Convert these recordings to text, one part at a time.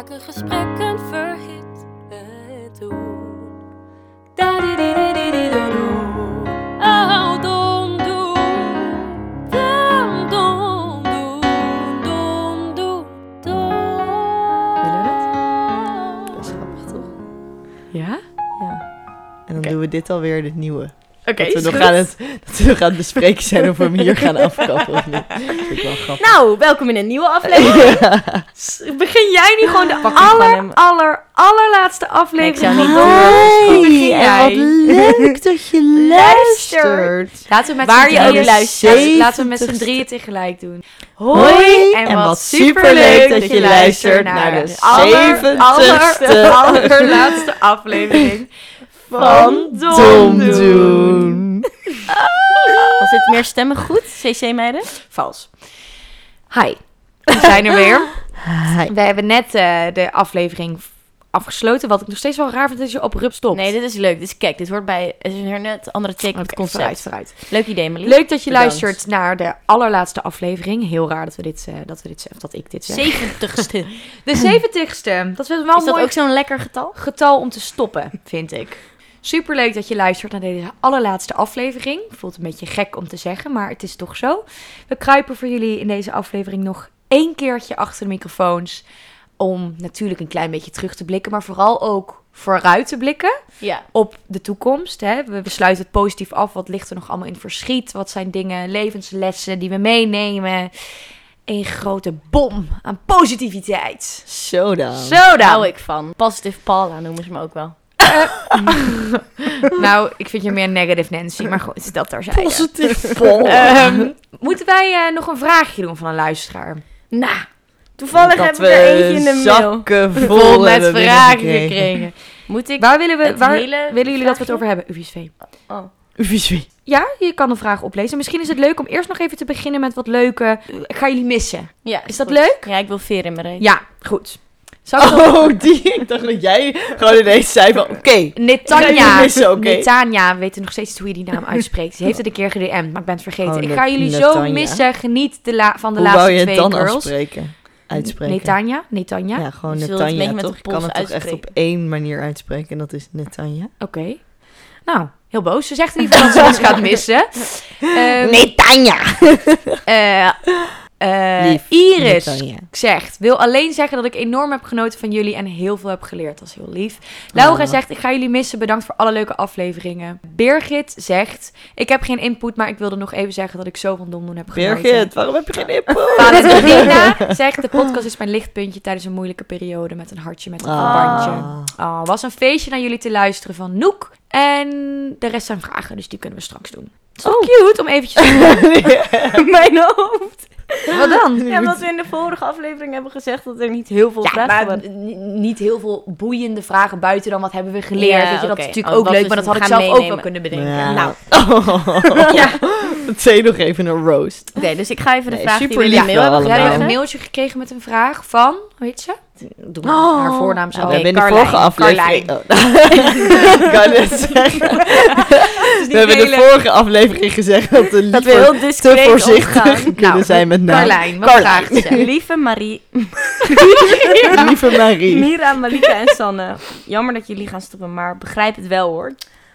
vaker gesprekken verhit het doen. Toch? Ja? En dan doen we dit alweer de nieuwe. Oké, dat, we nog aan het, dat we nog aan het bespreken zijn of we hem hier gaan afkappen of niet. Dat vind ik wel grappig. Nou, welkom in een nieuwe aflevering. Begin jij nu gewoon de Pak aller, aller, allerlaatste aflevering? Ik zou niet van doen. Begin Hi, en jij. wat leuk dat je luistert. Laten we met Waar z'n je ook drieën- luistert. Laten we met z'n 70ste. drieën tegelijk doen. Hoi, en wat superleuk dat je luistert naar de aller, 70ste. aller, allerlaatste aflevering van Dom Doen. Was dit meer stemmen goed, CC-meiden? Vals. Hi, we zijn er weer. Hi. We hebben net eh, de aflevering afgesloten. Wat ik nog steeds wel raar vind dat je op rup stopt. Nee, dit is leuk. Dus kijk, dit hoort bij... Het is een net andere take op het concept. vooruit, vooruit. Leuk idee, Marlies. Leuk dat je Bedankt. luistert naar de allerlaatste aflevering. Heel raar dat we dit, eh, dat we dit zeggen, dat ik dit zeg. 70ste. De zeventigste. Dat is wel Is dat ook zo'n lekker getal? getal om te stoppen, vind ik. Superleuk dat je luistert naar deze allerlaatste aflevering. Voelt een beetje gek om te zeggen, maar het is toch zo. We kruipen voor jullie in deze aflevering nog één keertje achter de microfoons. Om natuurlijk een klein beetje terug te blikken, maar vooral ook vooruit te blikken Ja. op de toekomst. Hè. We besluiten het positief af. Wat ligt er nog allemaal in verschiet? Wat zijn dingen, levenslessen die we meenemen? Een grote bom aan positiviteit. Zo dan. Zo dan. hou ik van. Positive Paula noemen ze me ook wel. nou, ik vind je meer negative Nancy, maar goed, dat daar zijn. Positief vol. Ehm, moeten wij eh, nog een vraagje doen van een luisteraar? Nou, toevallig Dat heb ik er eentje in de mail. zakken vol, Vol met hebben vragen gekregen. Moet ik... Waar willen we? Waar willen jullie dat we het over hebben? UVSV. Oh. UVSV. Ja, je kan een vraag oplezen. Misschien is het leuk om eerst nog even te beginnen met wat leuke. Ik ga jullie missen. Ja, Is dat goed. leuk? Ja, ik wil veer in mijn reet. Ja, goed. Zal ik dan- Oh, die. Ik dacht dat jij gewoon ineens zei van, oké. Ga Netanya. je missen, oké. Netanya, we weten nog steeds niet hoe je die naam uitspreekt. Ze heeft het een keer gedM'd, maar ik ben het vergeten. Oh, ik ga jullie zo missen. Geniet de la- van de Hoe laatste wou je het twee dan girls. afspreken? Uitspreken. Netanya, Netanya. Ja, gewoon een Netanya, toch? Ik kan het toch echt op één manier uitspreken en dat is Netanya. Oké. Nou, heel boos. Ze zegt in ieder geval dat ze ons gaat missen. Ehm, Netanya! eh, eh, Lief, Iris zegt, wil alleen zeggen dat ik enorm heb genoten van jullie en heel veel heb geleerd. Dat is heel lief. Laura Ah. zegt, ik ga jullie missen. Bedankt voor alle leuke afleveringen. Birgit zegt, ik heb geen input, maar ik wilde nog even zeggen dat ik zo van Dom Doen heb genoten. Birgit, waarom heb je geen input? Valentina zegt, de podcast is mijn lichtpuntje tijdens een moeilijke periode met een hartje met een. Ah. Oh, was een feestje naar jullie te luisteren van Noek. En de rest zijn vragen, dus die kunnen we straks doen. Is wel cute om eventjes mijn hoofd. Wat dan? Ja, omdat we in de vorige aflevering hebben gezegd dat er niet heel veel Ja, vragen maar waren. niet heel veel boeiende vragen buiten dan wat hebben we geleerd. Ja, Weet je, dat is natuurlijk Oh, ook leuk, maar dat had ik zelf ook wel kunnen bedenken. Ja. Nou, Oh. Ja. Dat zei je nog even een roast. Oké, dus ik ga even de Nee, vraag die super we in de lief mail hebben we hebben een mailtje gekregen met een vraag van, hoe heet ze? Doe maar Oh. haar voornaam zo. Oké, we hebben in de vorige aflevering... Oh. kan zeggen. We hebben in de vorige aflevering gezegd dat we Dat we heel te voorzichtig omgaan. kunnen Nou, zijn met naam. Carlijn, wat ze? Lieve Marie, Lieve Marie. Mira, Malika en Sanne. Jammer dat jullie gaan stoppen, maar begrijp het wel hoor.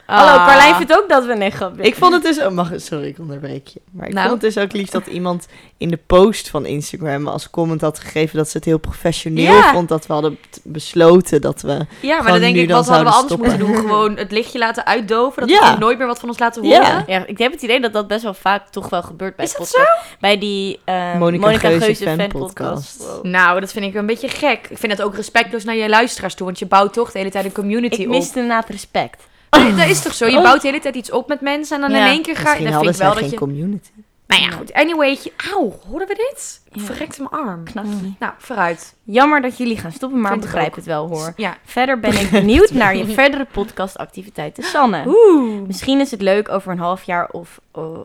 Ah. Hallo, Carlijn vindt ook dat we een grap Ik vond het dus... Oh, mag, sorry, ik onderbreek je. Maar ik Nou. vond het dus ook lief dat iemand in de post van Instagram als comment had gegeven dat ze het heel professioneel Ja. vond. Dat we hadden besloten dat we... Ja, maar dan denk ik, dan wat hadden we anders moeten doen? Gewoon het lichtje laten uitdoven, dat Ja. we nooit meer wat van ons laten horen? Ja, ik heb het idee dat dat best wel vaak toch wel gebeurt bij Is dat podcasts. Bij die eh Monica Monica, Geuze Geuze, fanpodcast. fanpodcast. Wow. Nou, dat vind ik een beetje gek. Ik vind het ook respectloos naar je luisteraars toe, want je bouwt toch de hele tijd een community Ik op. miste inderdaad respect. Dat is toch zo? Je bouwt de hele tijd iets op met mensen en dan Ja. in één keer ga je... Misschien Dat hadden vind ik wel zij dat geen je... community. Nou ja, goed. Anyway, auw, hoorden we dit? Ja. Verrekte mijn arm. Knapje. Nou, vooruit. Jammer dat jullie gaan stoppen, maar Vind ik begrijp ook. het wel hoor. Ja. Verder ben ik benieuwd naar je verdere podcastactiviteiten, Sanne. Oeh. Misschien is het leuk over een half jaar of,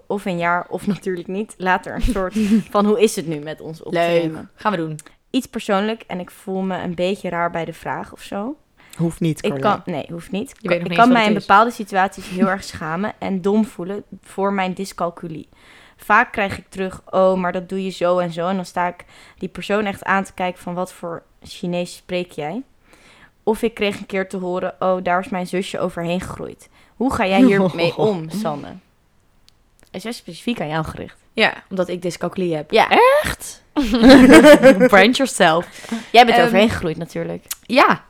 of een jaar, of natuurlijk niet. Later een soort van hoe is het nu met ons op te Leuk. nemen. Gaan we doen. Iets persoonlijk en ik voel me een beetje raar bij de vraag of zo. Hoeft niet, Ik kan, nee, hoeft niet. Je weet nog ik niet kan mij in bepaalde situaties heel erg schamen en dom voelen voor mijn dyscalculie. Vaak krijg ik terug, oh, maar dat doe je zo en zo. En dan sta ik die persoon echt aan te kijken van wat voor Chinees spreek jij? Of ik kreeg een keer te horen, oh, daar is mijn zusje overheen gegroeid. Hoe ga jij hiermee om, Sanne? Is wel specifiek aan jou gericht. Ja, omdat ik dyscalculie heb. Ja, Echt? Brand yourself. jij bent Ehm, overheen gegroeid natuurlijk. Ja.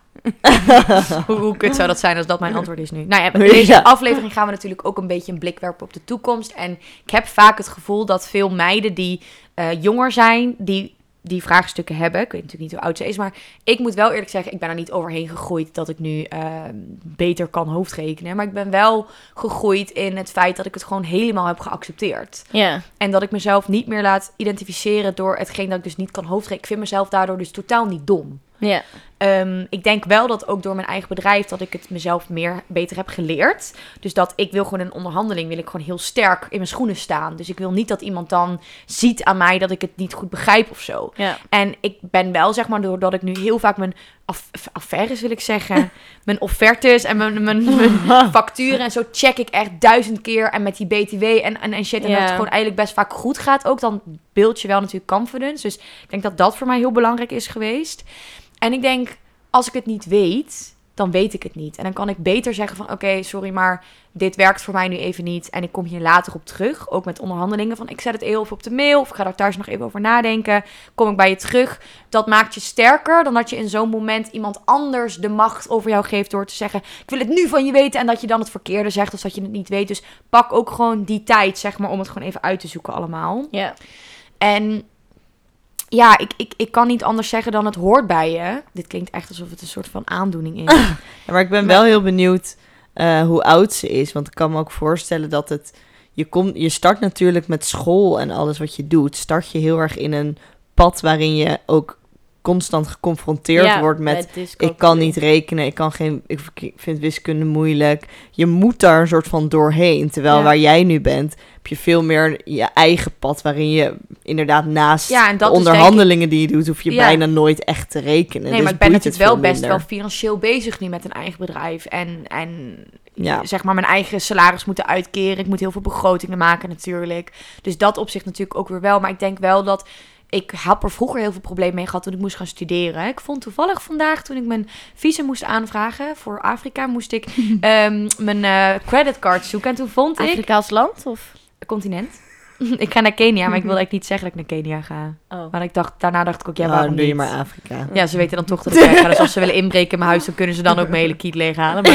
Hoe, hoe kut zou dat zijn als dat mijn antwoord is nu? Nou ja, in deze Ja. aflevering gaan we natuurlijk ook een beetje een blik werpen op de toekomst. En ik heb vaak het gevoel dat veel meiden die eh, jonger zijn, die die vraagstukken hebben. Ik weet natuurlijk niet hoe oud ze is, maar ik moet wel eerlijk zeggen, ik ben er niet overheen gegroeid dat ik nu eh, beter kan hoofdrekenen. Maar ik ben wel gegroeid in het feit dat ik het gewoon helemaal heb geaccepteerd. Ja. En dat ik mezelf niet meer laat identificeren door hetgeen dat ik dus niet kan hoofdrekenen. Ik vind mezelf daardoor dus totaal niet dom. Ja. Ehm, ik denk wel dat ook door mijn eigen bedrijf dat ik het mezelf meer beter heb geleerd. Dus dat ik wil gewoon in een onderhandeling wil ik gewoon heel sterk in mijn schoenen staan. Dus ik wil niet dat iemand dan ziet aan mij dat ik het niet goed begrijp of zo. Ja. En ik ben wel, zeg maar, doordat ik nu heel vaak mijn aff- affaires, wil ik zeggen, mijn offertes en mijn, mijn, mijn facturen en zo check ik echt duizend keer. En met die BTW en, en, en shit. En Ja. dat het gewoon eigenlijk best vaak goed gaat ook. Dan beeld je wel natuurlijk confidence. Dus ik denk dat dat voor mij heel belangrijk is geweest. En ik denk, als ik het niet weet, dan weet ik het niet. En dan kan ik beter zeggen van, oké, sorry, maar dit werkt voor mij nu even niet. En ik kom hier later op terug, ook met onderhandelingen. Van, ik zet het heel even op de mail of ik ga daar thuis nog even over nadenken. Kom ik bij je terug. Dat maakt je sterker dan dat je in zo'n moment iemand anders de macht over jou geeft door te zeggen, ik wil het nu van je weten. En dat je dan het verkeerde zegt of dat je het niet weet. Dus pak ook gewoon die tijd, zeg maar, om het gewoon even uit te zoeken allemaal. Ja. En ja, ik, ik, ik kan niet anders zeggen dan het hoort bij je. Dit klinkt echt alsof het een soort van aandoening is. Ja, maar ik ben wel heel benieuwd eh, hoe oud ze is. Want ik kan me ook voorstellen dat het... Je, komt, je start natuurlijk met school en alles wat je doet. Start je heel erg in een pad waarin je ook constant geconfronteerd Ja, wordt met... Ik kan niet rekenen, ik, kan geen, ik vind wiskunde moeilijk. Je moet daar een soort van doorheen. Terwijl Ja. waar jij nu bent, heb je veel meer je eigen pad... waarin je inderdaad naast Ja, en dat de is denk ik- onderhandelingen die je doet... hoef je bijna nooit echt te rekenen. Nee, Dus maar ik ben natuurlijk wel best wel financieel bezig nu met een eigen bedrijf. En, en Ja. zeg maar mijn eigen salaris moeten uitkeren. Ik moet heel veel begrotingen maken natuurlijk. Dus dat op zich natuurlijk ook weer wel. Maar ik denk wel dat... Ik heb er vroeger heel veel problemen mee gehad toen ik moest gaan studeren. Ik vond toevallig vandaag, toen ik mijn visum moest aanvragen voor Afrika, moest ik ehm, mijn eh, creditcard zoeken. En toen vond ik... Afrikaans land? Of? continent. ik ga naar Kenia, maar ik wil eigenlijk niet zeggen dat ik naar Kenia ga. Oh. Maar ik dacht, daarna dacht ik ook, ja, Ja, waarom doe je niet? maar Afrika. Ja, ze weten dan toch dat ik weg ga. Dus als ze willen inbreken in mijn huis, dan kunnen ze dan ook mijn hele kiet leeghalen. Maar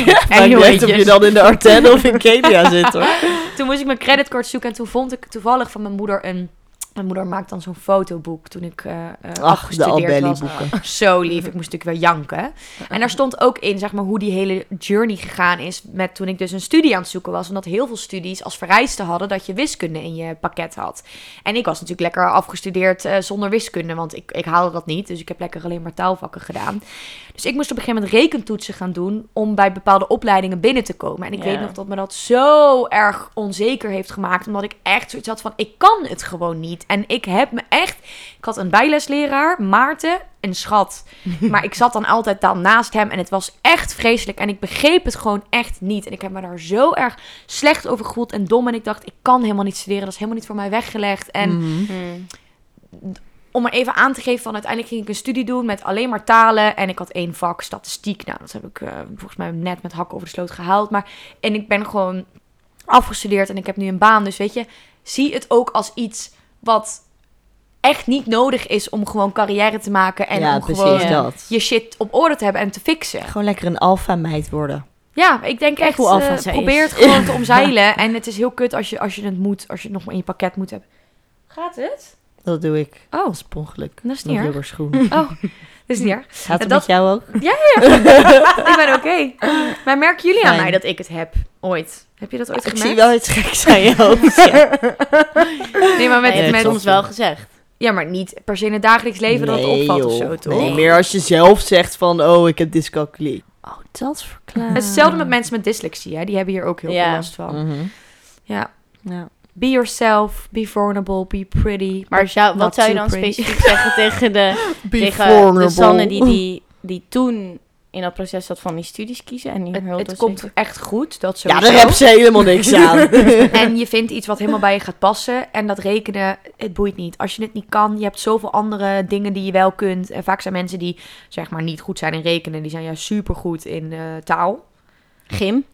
niet uit of je dan in de Ardennen of in Kenia zit, hoor. toen moest ik mijn creditcard zoeken. En toen vond ik toevallig van mijn moeder een... Mijn moeder maakt dan zo'n fotoboek toen ik eh eh, Ach, de afgestudeerd was. Albelly-boeken. Zo lief, ik moest natuurlijk wel janken. En daar stond ook in, zeg maar, hoe die hele journey gegaan is met toen ik dus een studie aan het zoeken was. Omdat heel veel studies als vereiste hadden dat je wiskunde in je pakket had. En ik was natuurlijk lekker afgestudeerd eh, zonder wiskunde, want ik, ik haalde dat niet. Dus ik heb lekker alleen maar taalvakken gedaan. Dus ik moest op een gegeven moment rekentoetsen gaan doen om bij bepaalde opleidingen binnen te komen. En ik Ja. weet nog dat me dat zo erg onzeker heeft gemaakt, omdat ik echt zoiets had van, ik kan het gewoon niet. En ik heb me echt... Ik had een bijlesleraar, Maarten, een schat. Maar ik zat dan altijd dan naast hem en het was echt vreselijk. En ik begreep het gewoon echt niet. En ik heb me daar zo erg slecht over gevoeld en dom. En ik dacht, ik kan helemaal niet studeren. Dat is helemaal niet voor mij weggelegd. En Mhm. Hmm. om maar even aan te geven van uiteindelijk ging ik een studie doen met alleen maar talen. En ik had één vak, statistiek. Nou, dat heb ik eh, volgens mij net met hakken over de sloot gehaald. Maar, en ik ben gewoon afgestudeerd en ik heb nu een baan. Dus weet je, zie het ook als iets wat echt niet nodig is om gewoon carrière te maken. En ja, om gewoon Ja. dat. je shit op orde te hebben en te fixen. Gewoon lekker een alfa-meid worden. Ja, ik denk echt, hoe alfa eh, zij probeer is. het gewoon te omzeilen. En het is heel kut als je, als je het moet, als je het nog maar in je pakket moet hebben. Gaat het? Dat doe ik. Oh, ongeluk. dat is niet erg. Oh, dat is niet erg. Gaat het dat- met jou ook? ik ben oké. Maar merken jullie aan mij dat ik het heb? Ooit. Heb je dat ooit Ik gemerkt? zie wel iets geks aan je hoofd. Ja. Nee, maar met, Nee, het met, soms wel gezegd. Ja, maar niet per se in het dagelijks leven dat het opvalt of zo, toch? Nee, meer als je zelf zegt van, oh, ik heb dyscalculie. Oh, dat verklaart. Het is hetzelfde met mensen met dyslexie, hè? Die hebben hier ook heel Ja. veel last van. Mhm. Ja. Ja. Be yourself, be vulnerable, be pretty. Maar wat zou je dan pretty. specifiek zeggen tegen de, Be tegen de vulnerable. Sanne die, die, die toen in dat proces zat van die studies kiezen en die Het, het dat komt zeker- echt goed. Dat Ja, sowieso. daar hebben ze helemaal niks aan. En je vindt iets wat helemaal bij je gaat passen. En dat rekenen, het boeit niet. Als je het niet kan, je hebt zoveel andere dingen die je wel kunt. En vaak zijn mensen die zeg maar niet goed zijn in rekenen, die zijn juist supergoed in eh, taal. Gym,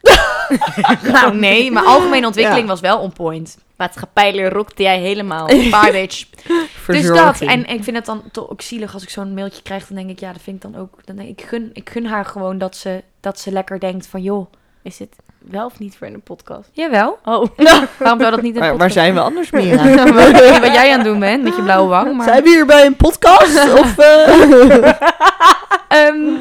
Nou nee, maar algemene ontwikkeling Ja. was wel on point. maatschappijleer rockte jij helemaal. Bye bitch. Dus dat. En ik vind het dan toch ook zielig als ik zo'n mailtje krijg. Dan denk ik, ja, dat vind ik dan ook. Dan denk ik, ik gun, ik gun haar gewoon dat ze, dat ze lekker denkt van, joh, Is het wel of niet voor in een podcast? jawel. Oh, Waarom zou dat niet in Waar, een waar zijn we anders, Mira? podcast? Ik weet niet wat jij aan het doen bent met je blauwe wang. Maar, Zijn we hier bij een podcast? Of, eh? Ehm,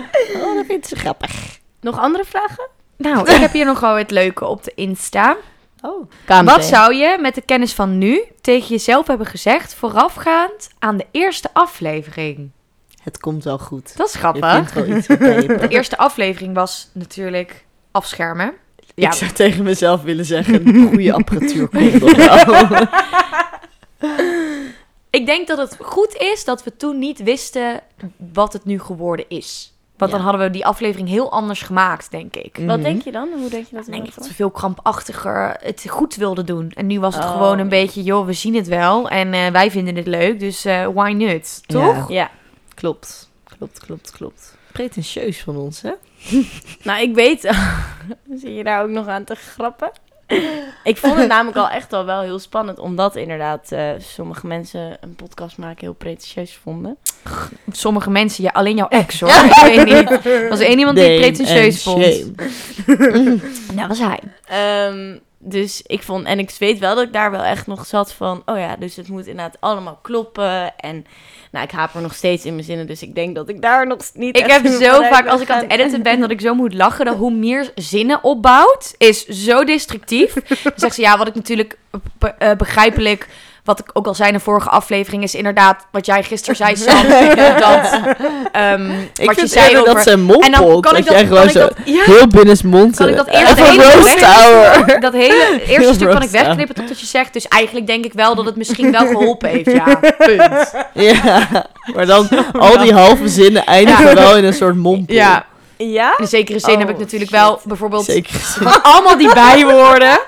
Oh, dat vindt ze grappig. nog andere vragen? Nou, ik heb hier nog wel het leuke op de Insta. Oh. Wat zou je met de kennis van nu tegen jezelf hebben gezegd voorafgaand aan de eerste aflevering? Het komt wel goed. Dat is Je grappig. De eerste aflevering was natuurlijk afschermen. Ja. Ik zou tegen mezelf willen zeggen, goede apparatuur komt wel. Ik denk dat het goed is dat we toen niet wisten wat het nu geworden is. Want Ja. dan hadden we die aflevering heel anders gemaakt, denk ik. Mhm. Wat denk je dan? Hoe denk je dat? Ik denk het dat we veel krampachtiger het goed wilden doen. En nu was het Oh, gewoon een ja. beetje, joh, we zien het wel. En eh, wij vinden het leuk, dus eh, why not? Toch? Ja. Klopt, klopt, klopt, klopt. Pretentieus van ons, hè? Nou, ik weet... Zie je daar ook nog aan te grappen? Ik vond het namelijk al echt al wel heel spannend, omdat inderdaad eh, sommige mensen een podcast maken heel pretentieus vonden. Sommige mensen, ja, alleen jouw ex hoor. Ik weet niet. Er was één iemand die pretentieus vond. shame. Dat was hij. Ehm, dus ik vond, en ik weet wel dat ik daar wel echt nog zat van, oh ja, dus het moet inderdaad allemaal kloppen. En nou, ik haper nog steeds in mijn zinnen, dus ik denk dat ik daar nog niet. Ik heb zo vaak, als ik aan het editen ben, dat ik zo moet lachen. Dat hoe meer zinnen opbouwt, is zo destructief. Dan zegt ze, ja, wat ik natuurlijk eh, begrijpelijk... Wat ik ook al zei in de vorige aflevering, is inderdaad wat jij gisteren zei, Sam. Dat, ehm, Ik wat je zei over... dat ze en dan kan ik dat, jij kan gewoon ik zo dat, ja, heel binnensmond... kan ik dat eerste hele. Dat hele eerste stuk kan ik wegknippen totdat je zegt. Dus eigenlijk denk ik wel dat het misschien wel geholpen heeft, ja. Punt. Ja, maar dan al die halve zinnen eindigen Ja. wel in een soort mompel. Ja, Ja? in zekere zin Oh, heb ik natuurlijk shit. wel bijvoorbeeld... Allemaal die bijwoorden.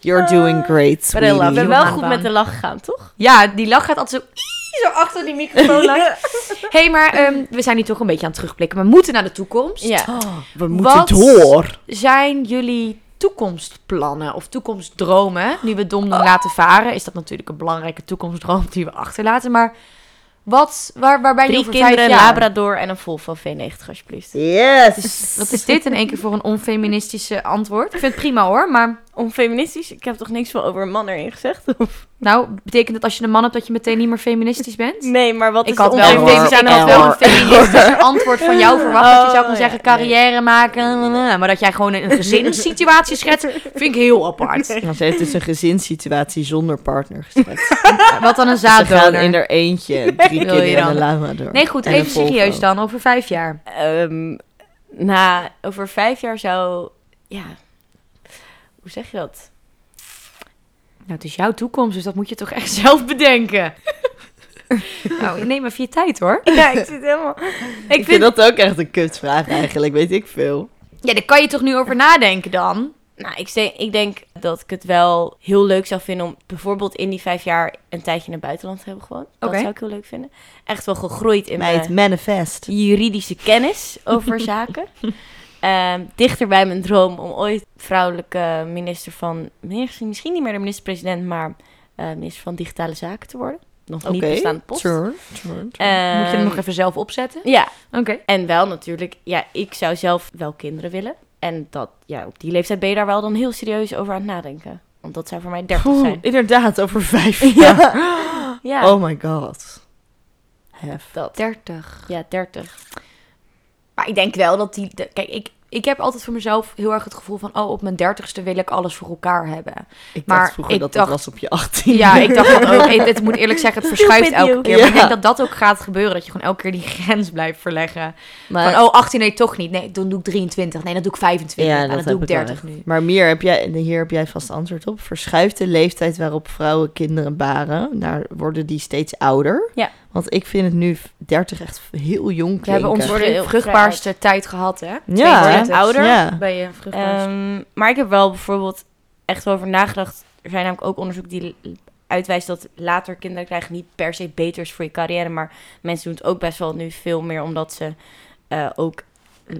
You're doing great, But I love sweetie. Ik ben you. wel goed met de lach gegaan, toch? Ja, die lach gaat altijd zo, zo achter die microfoon langs. hey, maar ehm, we zijn nu toch een beetje aan het terugblikken. We moeten naar de toekomst. Ja. We moeten Wat? door. Zijn jullie toekomstplannen of toekomstdromen, nu we Dom doen laten varen, is dat natuurlijk een belangrijke toekomstdroom die we achterlaten. Maar wat, waar, waar ben je Drie over kinderen, een? Labrador en een Volvo V90, alsjeblieft. Yes. Wat is dit in één keer voor een onfeministische antwoord? Ik vind het prima hoor, maar Onfeministisch? Ik heb toch niks van over een man erin gezegd? Of? nou, betekent het als je een man hebt dat je meteen niet meer feministisch bent? Nee, maar wat Ik is had wel, aan had wel een feministische antwoord van jou verwacht. dat je zou kunnen Oh, zeggen nee. carrière maken. Maar dat jij gewoon een gezinssituatie schetst, vind ik heel apart. Nou, ze heeft dus een gezinssituatie zonder partner geschetst. Wat dan een zaaddonor. in haar eentje drie je kinderen en een Labrador. Nee, goed, En even serieus dan. Over vijf jaar. Ehm, na, over vijf jaar zou... Ja, hoe zeg je dat? Nou, het is jouw toekomst, dus dat moet je toch echt zelf bedenken. nou, neem even je tijd hoor. Ja, ik zit helemaal... Ik vind dat ook echt een kutvraag eigenlijk, weet ik veel. Ja, daar kan je toch nu over nadenken dan? Nou, ik denk, ik denk dat ik het wel heel leuk zou vinden om bijvoorbeeld in die vijf jaar een tijdje in het buitenland te hebben gewoon. Dat zou ik heel leuk vinden. Echt wel gegroeid in mijn manifest. juridische kennis over zaken. Ehm, dichter bij mijn droom om ooit vrouwelijke minister van, misschien misschien niet meer de minister-president, maar eh, minister van Digitale Zaken te worden. Nog niet bestaande post. Sure, sure, sure. Moet je hem Ehm, nog even zelf opzetten? Ja, Oké. en wel natuurlijk, ja, ik zou zelf wel kinderen willen. En dat, ja, op die leeftijd ben je daar wel dan heel serieus over aan het nadenken. Want dat zou voor mij 30 Oeh, zijn. inderdaad, over vijf jaar. Ja, Oh my god. Hef. dat. 30. Ja, 30. Maar ik denk wel dat die... de- kijk, ik, ik heb altijd voor mezelf heel erg het gevoel van... Oh, op mijn dertigste wil ik alles voor elkaar hebben. Ik Maar dacht vroeger ik dat dacht- het was op je 18. Ja, ik dacht dat ook. Ik, het moet eerlijk zeggen, het verschuift elke you. keer. Maar ik denk dat dat ook gaat gebeuren. Dat je gewoon elke keer die grens blijft verleggen. maar, Van, oh, 18, nee, toch niet. Nee, dan doe ik 23. Nee, dan doe ik 25. Ja, Ja, dat dan doe ik ik wel 30 nu. maar meer heb jij, hier heb jij vast antwoord op. Verschuift de leeftijd waarop vrouwen kinderen baren, naar, worden die steeds ouder? Ja. Want ik vind het nu 30 echt heel jong We hebben klinken. onze Worden heel vruchtbaarste tijd gehad, hè? Ja. 22. ouder. Ja. Ben je vruchtbaarst? Ehm, maar ik heb wel bijvoorbeeld echt wel over nagedacht. Er zijn namelijk ook onderzoek die uitwijst dat later kinderen krijgen niet per se beter is voor je carrière. Maar mensen doen het ook best wel nu veel meer omdat ze eh, ook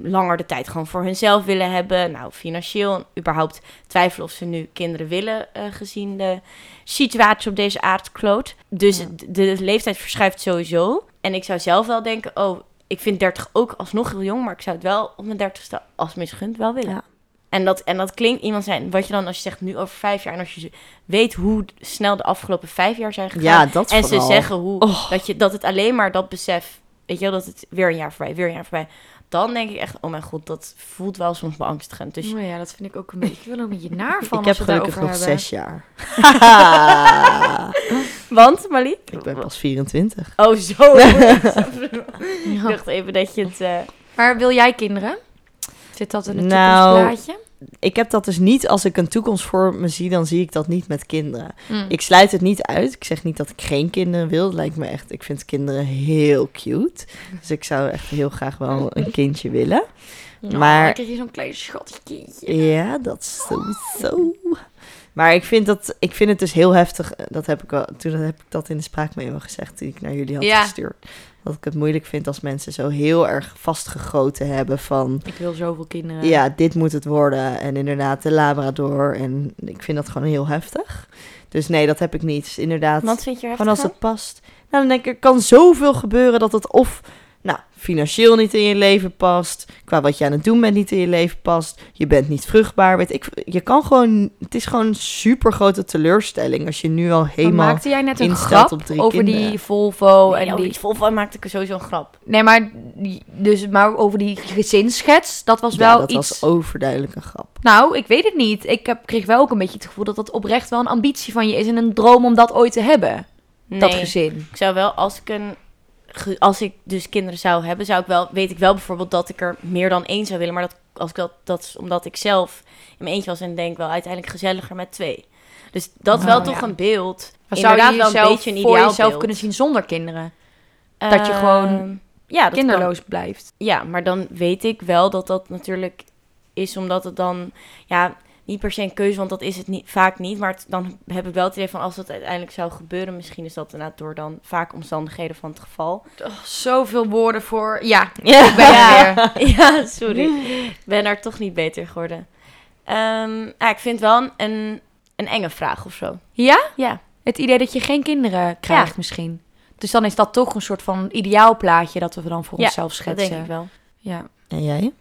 langer de tijd gewoon voor hunzelf willen hebben. Nou, financieel überhaupt twijfelen of ze nu kinderen willen eh, gezien de situatie op deze aardkloot. Dus Ja. de leeftijd verschuift sowieso. En ik zou zelf wel denken, oh, ik vind 30 ook alsnog heel jong, maar ik zou het wel op mijn 30ste als misgunt wel willen. Ja. En dat, en dat klinkt iemand zijn, wat je dan als je zegt nu over vijf jaar, en als je weet hoe snel de afgelopen vijf jaar zijn gegaan. Ja, dat en ze zeggen hoe, Oh. dat, je, dat het alleen maar dat besef, weet je wel, dat het weer een jaar voorbij, weer een jaar voorbij. Dan denk ik echt, oh mijn god, dat voelt wel soms beangstigend. Dus Oh ja, dat vind ik ook een beetje... Ik wil een beetje naar van Ik heb gelukkig nog hebben. zes jaar. Want, Malik? ik ben pas 24. Oh, zo. Ik dacht even dat je het... eh, Maar wil jij kinderen? Zit dat in het Nou, toekomstplaatje? Ik heb dat dus niet, als ik een toekomst voor me zie, dan zie ik dat niet met kinderen. Mm. Ik sluit het niet uit. Ik zeg niet dat ik geen kinderen wil. Het lijkt me echt, ik vind kinderen heel cute. Dus ik zou echt heel graag wel een kindje willen. Nou, maar- krijg je zo'n klein schattig kindje. Ja, dat is sowieso. Maar ik vind, dat, ik vind het dus heel heftig. Dat heb ik al, toen heb ik dat in de spraakmemo gezegd die ik naar jullie had Ja. gestuurd. Dat ik het moeilijk vind als mensen zo heel erg vastgegoten hebben van... Ik wil zoveel kinderen. Ja, dit moet het worden. En inderdaad, de Labrador. En ik vind dat gewoon heel heftig. Dus nee, dat heb ik niet. Inderdaad, wat vind je er gewoon als het past. Nou, dan denk ik, er kan zoveel gebeuren dat het of... Financieel niet in je leven past. Qua wat je aan het doen bent niet in je leven past. Je bent niet vruchtbaar. Weet ik, je kan gewoon... Het is gewoon een super grote teleurstelling als je nu al Maar helemaal... maakte jij net een grap op drie over kinderen. die Volvo Nee, en over die... die Volvo maakte ik sowieso een grap. Nee, maar, dus, maar over die gezinsschets, dat was Ja, wel dat iets... was overduidelijk een grap. Nou, ik weet het niet. Ik heb, kreeg wel ook een beetje het gevoel dat dat oprecht wel een ambitie van je is en een droom om dat ooit te hebben. Nee, Dat gezin. ik zou wel, als ik een... Als ik dus kinderen zou hebben, zou ik wel, weet ik wel bijvoorbeeld dat ik er meer dan één zou willen. Maar dat, als ik dat, dat is omdat ik zelf in mijn eentje was en denk wel uiteindelijk gezelliger met twee. Dus dat wel Oh, toch ja. een beeld. Maar zou je wel een beetje een voor jezelf beeld. kunnen zien zonder kinderen? dat je Ehm, gewoon ja, dat kan. Kinderloos blijft. Ja, maar dan weet ik wel dat dat natuurlijk is omdat het dan, ja, niet per se een keuze, want dat is het niet, vaak niet. Maar het- dan heb ik wel het idee van als dat uiteindelijk zou gebeuren, misschien is dat inderdaad door dan vaak omstandigheden van het geval. Zoveel woorden voor... Ja, Ja, ik ben er weer. ja sorry. Ik ben daar toch niet beter geworden. Ehm, ja, ik vind wel een, een enge vraag of zo. Ja? Ja. Het idee dat je geen kinderen krijgt misschien. Dus dan is dat toch een soort van ideaalplaatje dat we dan voor Ja, onszelf Dat schetsen. denk ik wel. Ja. En jij?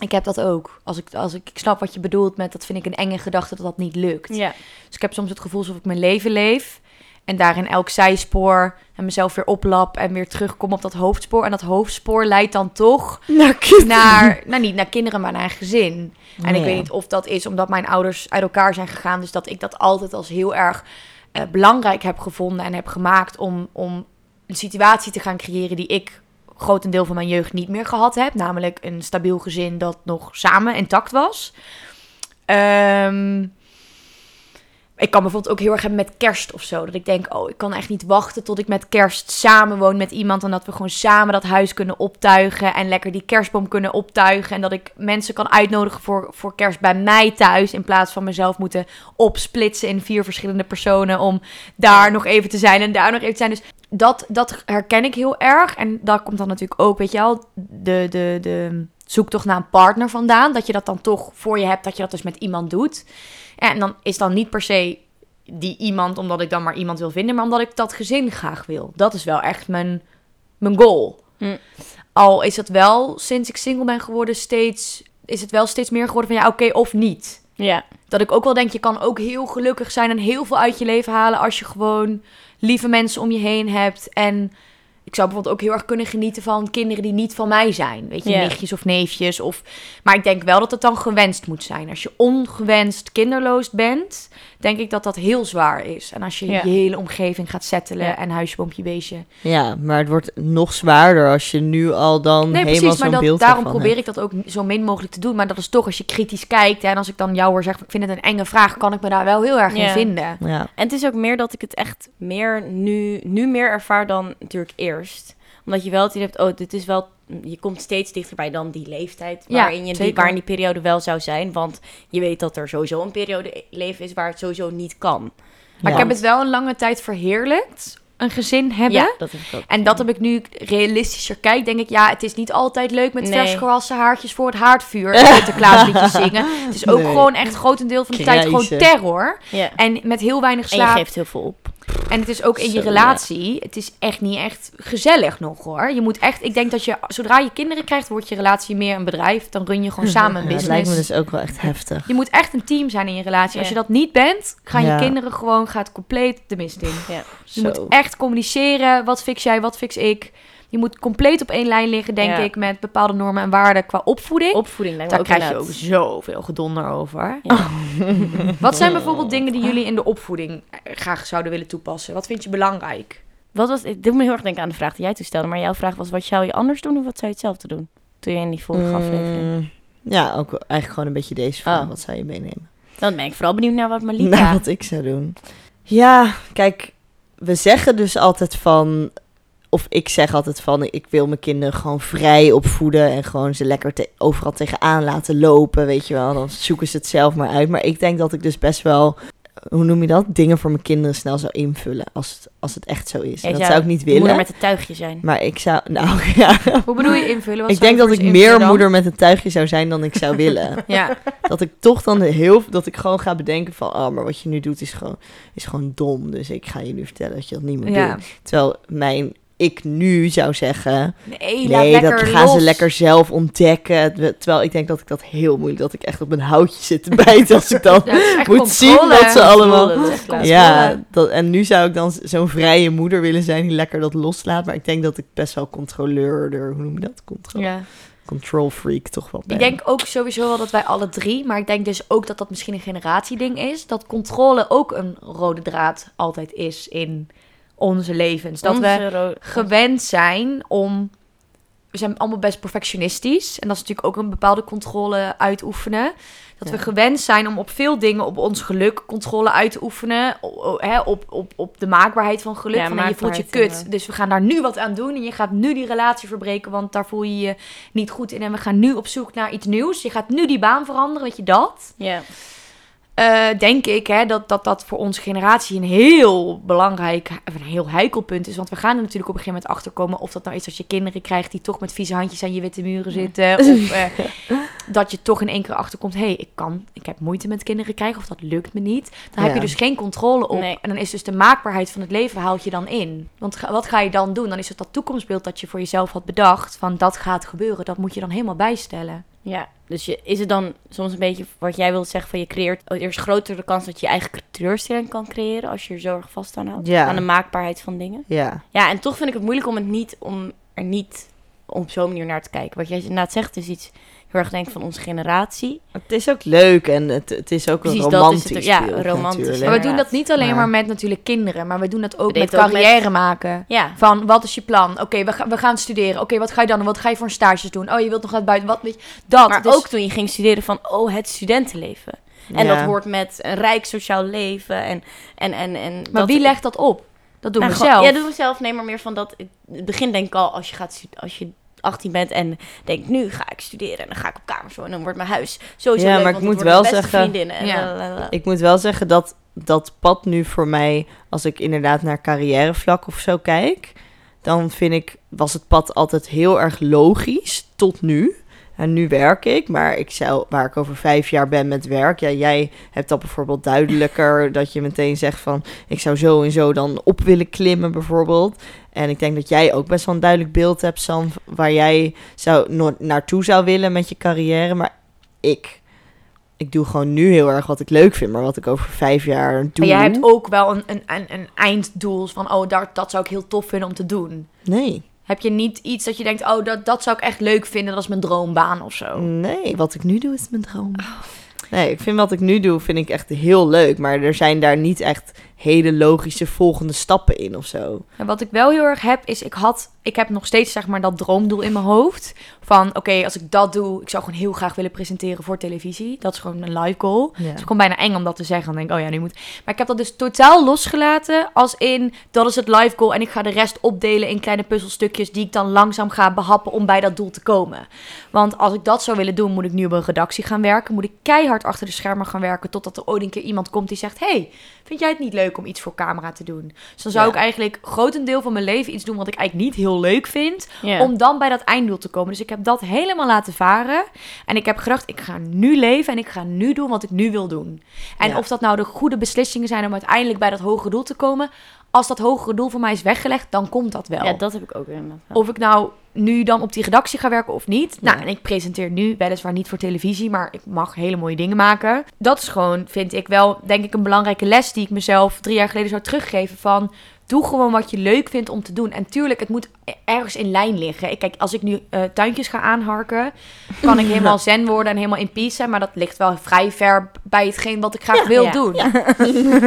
Ik heb dat ook. Als ik, als ik, ik snap wat je bedoelt met dat vind ik een enge gedachte dat dat niet lukt. Ja. Dus ik heb soms het gevoel alsof ik mijn leven leef. En daarin elk zijspoor en mezelf weer oplap en weer terugkom op dat hoofdspoor. En dat hoofdspoor leidt dan toch Naar naar, nou niet naar kinderen, maar naar een gezin. En ik weet niet of dat is omdat mijn ouders uit elkaar zijn gegaan. Dus dat ik dat altijd als heel erg eh, belangrijk heb gevonden en heb gemaakt om, om een situatie te gaan creëren die ik grotendeel van mijn jeugd niet meer gehad heb. Namelijk een stabiel gezin dat nog samen intact was. Ehm, ik kan bijvoorbeeld ook heel erg hebben met kerst of zo. Dat ik denk, oh, ik kan echt niet wachten tot ik met kerst samen woon met iemand. En dat we gewoon samen dat huis kunnen optuigen. En lekker die kerstboom kunnen optuigen. En dat ik mensen kan uitnodigen voor, voor kerst bij mij thuis. In plaats van mezelf moeten opsplitsen in vier verschillende personen. Om daar nog even te zijn en daar nog even te zijn. Dus dat, dat herken ik heel erg. En daar komt dan natuurlijk ook, weet je wel, de, de, de zoektocht naar een partner vandaan. Dat je dat dan toch voor je hebt, dat je dat dus met iemand doet. En dan is dan niet per se die iemand omdat ik dan maar iemand wil vinden, maar omdat ik dat gezin graag wil. Dat is wel echt mijn, mijn goal. Hm. Al is het wel, sinds ik single ben geworden, steeds, is het wel steeds meer geworden van ja, oké, of niet. Ja. Dat ik ook wel denk, je kan ook heel gelukkig zijn en heel veel uit je leven halen als je gewoon lieve mensen om je heen hebt. En ik zou bijvoorbeeld ook heel erg kunnen genieten van kinderen die niet van mij zijn. Weet je, nichtjes of neefjes. Of... Maar ik denk wel dat het dan gewenst moet zijn. Als je ongewenst kinderloos bent, denk ik dat dat heel zwaar is. En als je je hele omgeving gaat settelen en huisje, boompje, beestje. Ja, maar het wordt nog zwaarder als je nu al dan Nee, helemaal precies, maar zo'n dat, beeld daarom probeer ik dat ook zo min mogelijk te doen. Maar dat is toch, als je kritisch kijkt... Hè, en als ik dan jou hoor zeggen, ik vind het een enge vraag... kan ik me daar wel heel erg in vinden. Ja. En het is ook meer dat ik het echt meer nu, nu meer ervaar dan natuurlijk eerder. Eerst. Omdat je wel het idee hebt, oh, dit is wel... Je komt steeds dichterbij dan die leeftijd Ja, waarin je die, zeker. waar in die periode wel zou zijn. Want je weet dat er sowieso een periode leven is waar het sowieso niet kan. Maar ik heb het wel een lange tijd verheerlijkt, een gezin hebben. Ja, dat heb ik ook. En dat heb ik nu realistischer kijk, denk ik, ja, het is niet altijd leuk met Nee. vers gewassen haartjes voor het haardvuur en Sinterklaasliedjes zingen. Het is ook Nee. gewoon echt grotendeel van de tijd gewoon terror. Ja. En met heel weinig En je slaap. geeft heel veel op. En het is ook in je Zo, relatie, het is echt niet echt gezellig nog hoor. Je moet echt, ik denk dat je, zodra je kinderen krijgt, wordt je relatie meer een bedrijf. Dan run je gewoon samen een Ja, business. lijkt me dus ook wel echt heftig. Je moet echt een team zijn in je relatie. Als je dat niet bent, gaan Ja. je kinderen gewoon, gaat compleet de mist in. Ja. Je Zo. moet echt communiceren. Wat fix jij, wat fix ik? Je moet compleet op één lijn liggen, denk Ja. ik, met bepaalde normen en waarden qua opvoeding. Opvoeding lijkt me Daar ook krijg je ook zoveel gedonder over. Ja. Wat zijn bijvoorbeeld dingen die jullie in de opvoeding eh, graag zouden willen toepassen? Wat vind je belangrijk? Wat was, dit doet me heel erg denken aan de vraag die jij toen stelde. Maar jouw vraag was, wat zou je anders doen of wat zou je hetzelfde doen? Toen je in die vorige aflevering. Mm, ja, ook eigenlijk gewoon een beetje deze vraag. Oh. Wat zou je meenemen? Dan ben ik vooral benieuwd naar wat Malika... Nou, wat ik zou doen. Ja, kijk, we zeggen dus altijd van, of ik zeg altijd van, ik wil mijn kinderen gewoon vrij opvoeden en gewoon ze lekker te- overal tegenaan laten lopen, weet je wel. Dan zoeken ze het zelf maar uit. Maar ik denk dat ik dus best wel, hoe noem je dat, dingen voor mijn kinderen snel zou invullen als het, als het echt zo is. En dat zou ik niet Moeder willen. met het tuigje zijn. Maar ik zou, nou ja, Hoe bedoel je invullen? Wat ik denk dat ik meer dan? moeder met een tuigje zou zijn dan ik zou willen. Ja, dat ik toch dan heel dat ik gewoon ga bedenken van oh maar wat je nu doet is gewoon is gewoon dom dus ik ga je nu vertellen dat je dat niet moet ja. doen terwijl mijn ik nu zou zeggen Nee, laat nee dat gaan los. ze lekker zelf ontdekken terwijl ik denk dat ik dat heel moeilijk dat ik echt op een houtje zit te bijten als ik dan Ja, moet zien controle. dat ze allemaal Controle ja dat, en nu zou ik dan zo'n vrije moeder willen zijn die lekker dat loslaat maar ik denk dat ik best wel controleurder hoe noem je dat control Ja. control freak toch wel ben Ik denk ook sowieso wel dat wij alle drie, maar ik denk dus ook dat dat misschien een generatieding is, dat controle ook een rode draad altijd is in onze levens. Dat we Onze gewend zijn om. We zijn allemaal best perfectionistisch. En dat is natuurlijk ook een bepaalde controle uitoefenen. Dat we gewend zijn om op veel dingen op ons geluk controle uit te oefenen. O- o- hè, op, op, op de maakbaarheid van geluk. Ja, van, je voelt je kut. Dus we gaan daar nu wat aan doen. En je gaat nu die relatie verbreken. Want daar voel je je niet goed in. En we gaan nu op zoek naar iets nieuws. Je gaat nu die baan veranderen. Weet je dat? Ja. Eh, denk ik hè, dat, dat dat voor onze generatie een heel belangrijk, een heel heikel punt is. Want we gaan er natuurlijk op een gegeven moment achter komen of dat nou is als je kinderen krijgt die toch met vieze handjes aan je witte muren zitten. Of eh, dat je toch in één keer achterkomt, hé, hey, ik kan, ik heb moeite met kinderen krijgen of dat lukt me niet. Dan heb je dus geen controle op. Nee. En dan is dus de maakbaarheid van het leven houd je dan in. Want wat ga je dan doen? Dan is het dat toekomstbeeld dat je voor jezelf had bedacht van dat gaat gebeuren. Dat moet je dan helemaal bijstellen. Ja, dus je, is het dan soms een beetje wat jij wilt zeggen van je creëert... oh, Er is groter de kans dat je je eigen teleurstelling kan creëren als je er zo erg vast aan houdt. Ja. Aan de maakbaarheid van dingen. ja Ja, en toch vind ik het moeilijk om, het niet, om er niet op zo'n manier naar te kijken. Wat jij inderdaad zegt is iets heel erg denk ik van onze generatie. Het is ook leuk en het, het is ook Precies, een dat is romantisch het ook. Ja, romantisch. natuurlijk. Maar we doen dat niet alleen maar met natuurlijk kinderen, maar we doen dat ook met ook carrière maken. Ja, Van, wat is je plan? Oké, we, gaan we gaan studeren. Oké, wat ga je dan doen? Wat ga je voor een stages doen? Oh, je wilt nog uit buiten. Wat weet je? Dat. maar Dus- ook toen je ging studeren van, oh, het studentenleven. En Ja. dat hoort met een rijk sociaal leven. En, en, en, en Maar dat- wie legt dat op? Dat doen Nou, we gewoon- zelf. Ja, doen we zelf. Nee, maar meer van dat... Het begin denk ik al, als je, gaat, als je 18 bent en denkt, nu ga ik studeren. En dan ga ik op kamers wonen en dan wordt mijn huis sowieso Ja, leuk, maar ik moet wel beste zeggen- Ja. Ik moet wel zeggen dat dat pad nu voor mij, als ik inderdaad naar carrièrevlak of zo kijk, dan vind ik, was het pad altijd heel erg logisch tot nu. En nu werk ik, maar ik zou, waar ik over vijf jaar ben met werk, ja, jij hebt dat bijvoorbeeld duidelijker, dat je meteen zegt van, ik zou zo en zo dan op willen klimmen bijvoorbeeld. En ik denk dat jij ook best wel een duidelijk beeld hebt, Sam, waar jij zou, naartoe zou willen met je carrière. Maar ik, ik doe gewoon nu heel erg wat ik leuk vind, maar wat ik over vijf jaar doe. Maar jij hebt ook wel een, een, een, een einddoel van, oh, dat, dat zou ik heel tof vinden om te doen. Nee, Heb je niet iets dat je denkt, oh, dat, dat zou ik echt leuk vinden, dat is mijn droombaan of zo? nee, wat ik nu doe is mijn droom. Nee, ik vind wat ik nu doe, vind ik echt heel leuk. Maar er zijn daar niet echt hele logische volgende stappen in of zo. En wat ik wel heel erg heb, is ik had, ik heb nog steeds zeg maar dat droomdoel in mijn hoofd. Van oké, als ik dat doe, ik zou gewoon heel graag willen presenteren voor televisie. Dat is gewoon een live goal. Ja. Het is gewoon bijna eng om dat te zeggen. Dan denk ik, oh ja, nu moet. Maar ik heb dat dus totaal losgelaten. Als in, dat is het live goal. En ik ga de rest opdelen in kleine puzzelstukjes. Die ik dan langzaam ga behappen om bij dat doel te komen. Want als ik dat zou willen doen, moet ik nu op een redactie gaan werken. Moet ik keihard achter de schermen gaan werken. Totdat er ooit een keer iemand komt die zegt: Hey, vind jij het niet leuk om iets voor camera te doen? Dus dan zou Ja. ik eigenlijk grotendeel van mijn leven iets doen wat ik eigenlijk niet heel leuk vind. Ja. Om dan bij dat einddoel te komen. Dus ik heb dat helemaal laten varen. En ik heb gedacht, ik ga nu leven en ik ga nu doen wat ik nu wil doen. En Ja. of dat nou de goede beslissingen zijn om uiteindelijk bij dat hogere doel te komen. Als dat hogere doel voor mij is weggelegd, dan komt dat wel. ja, dat heb ik ook inderdaad. wel. Of ik nou nu dan op die redactie ga werken of niet. Nou, en ik presenteer nu weliswaar niet voor televisie, maar ik mag hele mooie dingen maken. Dat is gewoon, vind ik wel, denk ik, een belangrijke les die ik mezelf drie jaar geleden zou teruggeven van... Doe gewoon wat je leuk vindt om te doen. En tuurlijk, het moet ergens in lijn liggen. Ik, kijk, als ik nu eh, tuintjes ga aanharken, kan ik helemaal zen worden en helemaal in peace zijn. Maar dat ligt wel vrij ver bij hetgeen wat ik graag wil ja, doen.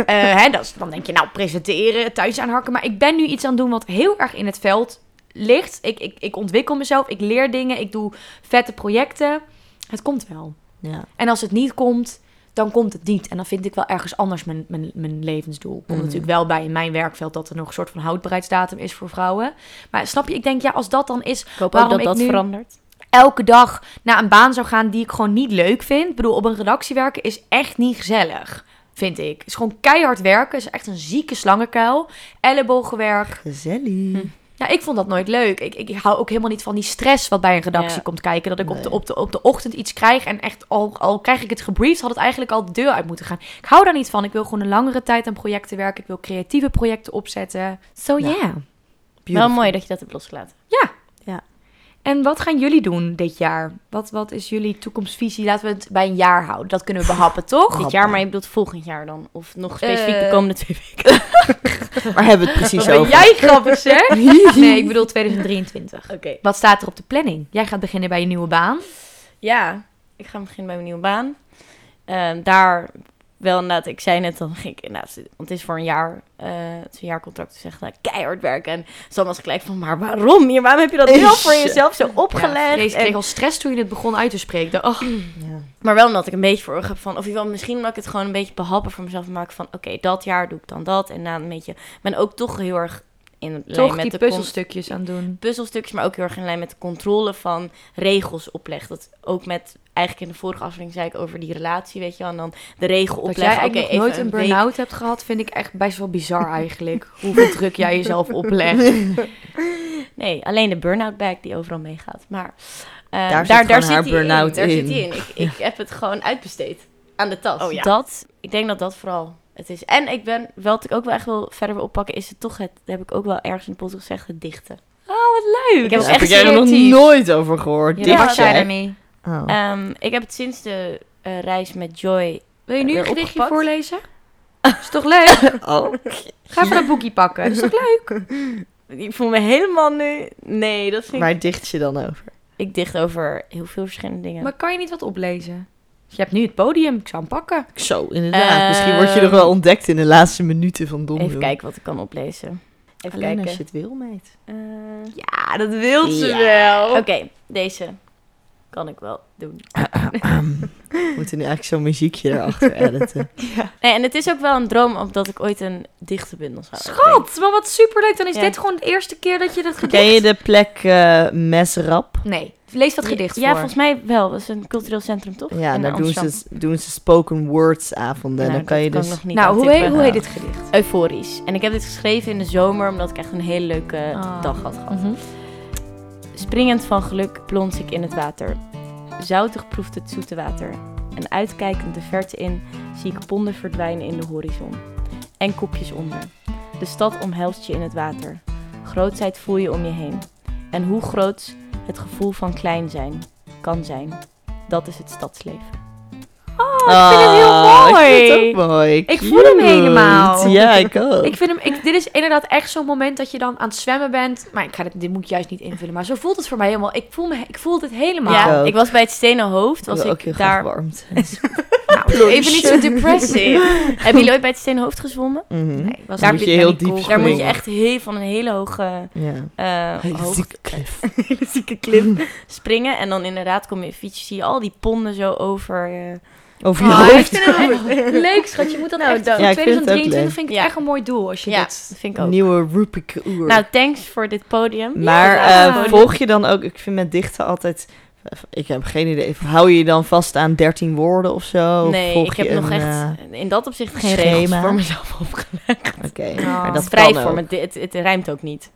Eh, hè, dat is, dan denk je, nou, presenteren, thuis aanharken. Maar ik ben nu iets aan het doen wat heel erg in het veld ligt. Ik, ik, ik ontwikkel mezelf, ik leer dingen, ik doe vette projecten. Het komt wel. Ja. En als het niet komt, dan komt het niet. En dan vind ik wel ergens anders mijn, mijn, mijn levensdoel. Komt Mhm. natuurlijk wel bij in mijn werkveld dat er nog een soort van houdbaarheidsdatum is voor vrouwen. Maar snap je, ik denk, ja, als dat dan is ik hoop ook waarom dat ik dat verandert. elke dag naar een baan zou gaan die ik gewoon niet leuk vind. Ik bedoel, op een redactie werken is echt niet gezellig, vind ik. Het is gewoon keihard werken. Het is echt een zieke slangenkuil. Ellebogenwerk. Gezellig. Ja, ik vond dat nooit leuk. Ik, ik hou ook helemaal niet van die stress wat bij een redactie Ja. komt kijken. Dat ik op, de, op, de, op de ochtend iets krijg en echt al, al krijg ik het gebriefd, had het eigenlijk al de deur uit moeten gaan. Ik hou daar niet van. Ik wil gewoon een langere tijd aan projecten werken. Ik wil creatieve projecten opzetten. So Ja. yeah. Wel mooi dat je dat hebt losgelaten. En wat gaan jullie doen dit jaar? Wat, wat is jullie toekomstvisie? Laten we het bij een jaar houden. Dat kunnen we behappen, toch? Dit jaar, maar je bedoelt volgend jaar dan? Of nog specifiek de Eh, komende twee weken? Waar hebben we het precies over? jij grappig, zeg? Nee, ik bedoel 2023. Oké. Wat staat er op de planning? Jij gaat beginnen bij je nieuwe baan. Ja, ik ga beginnen bij mijn nieuwe baan. Ehm, daar wel inderdaad, ik zei net, dan ging ik inderdaad, want het is voor een jaar, eh het is een jaarcontract, dus echt nou, keihard werken. En Sam was gelijk van, maar waarom? Hier, waarom heb je dat nu al voor jezelf zo opgelegd? En- kreeg al stress toen je het begon uit te spreken. Ik Oh, Ja. maar wel omdat ik een beetje voor heb van, of wel misschien omdat ik het gewoon een beetje behappen voor mezelf maak van, oké, dat jaar doe ik dan dat. En na een beetje, ik ben ook toch heel erg in lijn toch met die de puzzelstukjes aan doen. puzzelstukjes, maar ook heel erg in lijn met de controle van regels opleg. Dat ook met, eigenlijk in de vorige aflevering zei ik over die relatie, weet je wel. En dan de regel Dat opleggen. jij eigenlijk nog even nooit een week- burn-out hebt gehad, vind ik echt best wel bizar eigenlijk. Hoeveel druk jij jezelf oplegt. Nee, alleen de burn-out bag die overal meegaat. Maar eh, Daar zit daar, gewoon daar haar zit hij in. burn-out Daar zit in. hij in. Ik, ik heb het gewoon uitbesteed aan de tas. Oh ja. Dat, ik denk dat dat vooral het is. En ik ben, wat ik ook wel echt wil verder wil oppakken, is het toch het, heb ik ook wel ergens in de podcast gezegd, het dichten. Oh, wat leuk. Ik heb Daar het heb echt jij er nog nooit over gehoord. Ja, was daarmee? Oh. Ehm, ik heb het sinds de eh, reis met Joy Wil je nu een weer gedichtje opgepakt. voorlezen? Is toch leuk? Oh. Ga even dat boekje pakken. Is toch leuk? Ik voel me helemaal nu... Nee, dat vind ik... Waar dicht je dan over? Ik dicht over heel veel verschillende dingen. Maar kan je niet wat oplezen? Je hebt nu het podium. Ik zou hem pakken. Zo, inderdaad. Ehm, Misschien word je nog wel ontdekt in de laatste minuten van Dom. Even kijken wat ik kan oplezen. Even Alleen kijken. als je het wil, meid. Eh, Ja, dat wil ze wel. Oké, deze kan ik wel doen. We moeten nu eigenlijk zo'n muziekje erachter editen. Nee, en het is ook wel een droom omdat ik ooit een dichterbundel zou Schat, maar wat superleuk. Dan is Ja. dit gewoon de eerste keer dat je dat gedicht... Ken je de plek eh Mesrap? Nee, lees dat gedicht Ja, voor. volgens mij wel. Dat is een cultureel centrum, toch? Ja, daar doen ze, doen ze spoken words avonden. Nou, dan kan je dus... nog niet nou, hoe heet, hoe heet dit gedicht? Euforisch. En ik heb dit geschreven in de zomer omdat ik echt een hele leuke Ah. dag had gehad. Mhm. Springend van geluk plons ik in het water. Zoutig proeft het zoete water. En uitkijkend de verte in zie ik ponden verdwijnen in de horizon. En kopjes onder. De stad omhelst je in het water. Grootsheid voel je om je heen. En hoe groot het gevoel van klein zijn kan zijn. Dat is het stadsleven. Oh, ik vind het heel Ah, mooi. Ik vind het ook mooi. Ik voel hem helemaal. Ja, ik ook. Ik vind hem, ik, dit is inderdaad echt zo'n moment dat je dan aan het zwemmen bent. Maar ik ga dit, dit moet ik juist niet invullen. Maar zo voelt het voor mij helemaal. Ik voel, me, ik voel het helemaal. Ja, ook. ik was bij het stenen hoofd. Was ik, ook heel graag daar warmte. Nou, even niet zo depressive. Hebben jullie ooit bij het Steen Hoofd gezwommen? Mhm. Nee, was Daar moet je heel diep cool. Daar moet je echt heel, van een hele hoge, Ja. eh Hele hoog- zieke cliff. hele zieke klim springen. En dan inderdaad kom je fiets, zie je al die ponden zo over. eh, Over je Ah, ik hoofd. het leuk, schat. Je moet dat Nou, echt... dat- voor Ja, ik vind het ook 2023 leuk. vind ik Ja. echt een mooi doel als je ja, dit... dat vind ik ook. Nieuwe Rupike Oer. Nou, thanks voor dit podium. maar Ja. eh, volg je dan ook, ik vind met dichten altijd, ik heb geen idee, hou je je dan vast aan 13 woorden of zo? Of nee, volg ik heb je nog een, echt eh, in dat opzicht geen schema? regels voor mezelf opgelegd. Oké, Oh. maar Dat vrij kan voor ook. me. Het, het, het rijmt ook niet.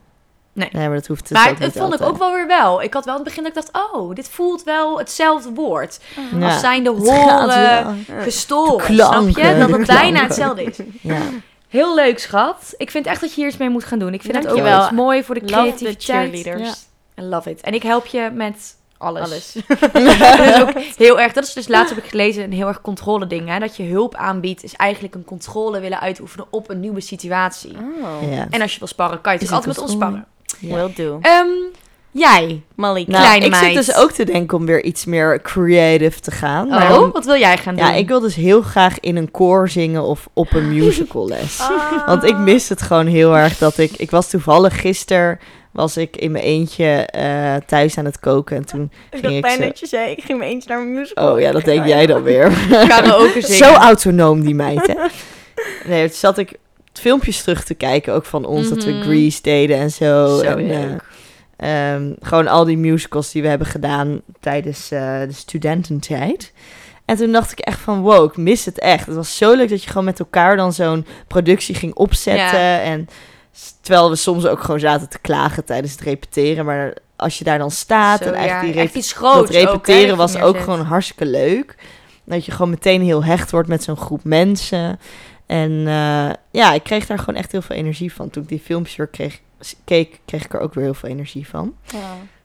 Nee, maar dat hoeft dus Maar ook het niet vond ik ook wel weer wel. Ik had wel in het begin dat ik dacht, oh, dit voelt wel hetzelfde woord. Ja. Als Het gaat horen, De snap je? Dat de het bijna hetzelfde is. Ja. Heel leuk, schat. Ik vind echt dat je hier iets mee moet gaan doen. Ik vind het ook wel mooi voor de creativiteit. cheerleaders. I love it. En ik help je met alles. Alles. dat is ook heel erg. Dat is dus laatst heb ik gelezen een heel erg controle ding. Hè? Dat je hulp aanbiedt is eigenlijk een controle willen uitoefenen op een nieuwe situatie. Oh. Ja. En als je wil sparren, kan je het altijd met ons sparren. Will do. Ehm, jij. Malika. Nou, Kleine ik zit meid. dus ook te denken om weer iets meer creative te gaan. Maar Oh, dan- wat wil jij gaan doen? ja, ik wil dus heel graag in een koor zingen of op een musical les. Ah. Want ik mis het gewoon heel erg dat ik... Ik was toevallig gisteren was ik in mijn eentje eh, thuis aan het koken. En toen Ik ging dacht ik zo... dat je zei, ik ging me eentje naar een musical. Oh ja, dat denk jij dan weer. Karaoke zingen. Zo autonoom, die meid, hè? Nee, toen zat ik filmpjes terug te kijken, ook van ons, dat we Mhm. Grease deden en zo. Zo en, leuk. eh, ehm, gewoon al die musicals die we hebben gedaan tijdens eh, de studententijd. En toen dacht ik echt van, wow, ik mis het echt. Het was zo leuk dat je gewoon met elkaar dan zo'n productie ging opzetten. Ja. En terwijl we soms ook gewoon zaten te klagen tijdens het repeteren. Maar als je daar dan staat Zo, en echt ja, die echt iets groots dat repeteren ook, was ook gewoon hartstikke leuk. Dat je gewoon meteen heel hecht wordt met zo'n groep mensen. En eh, ja, ik kreeg daar gewoon echt heel veel energie van. Toen ik die filmpjes weer kreeg, keek, kreeg ik er ook weer heel veel energie van.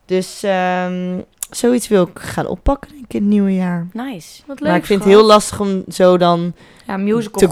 Dus ehm, zoiets wil ik gaan oppakken denk ik in het nieuwe jaar. Nice. Wat leuk, maar ik vind het heel lastig om zo dan... ja, musical te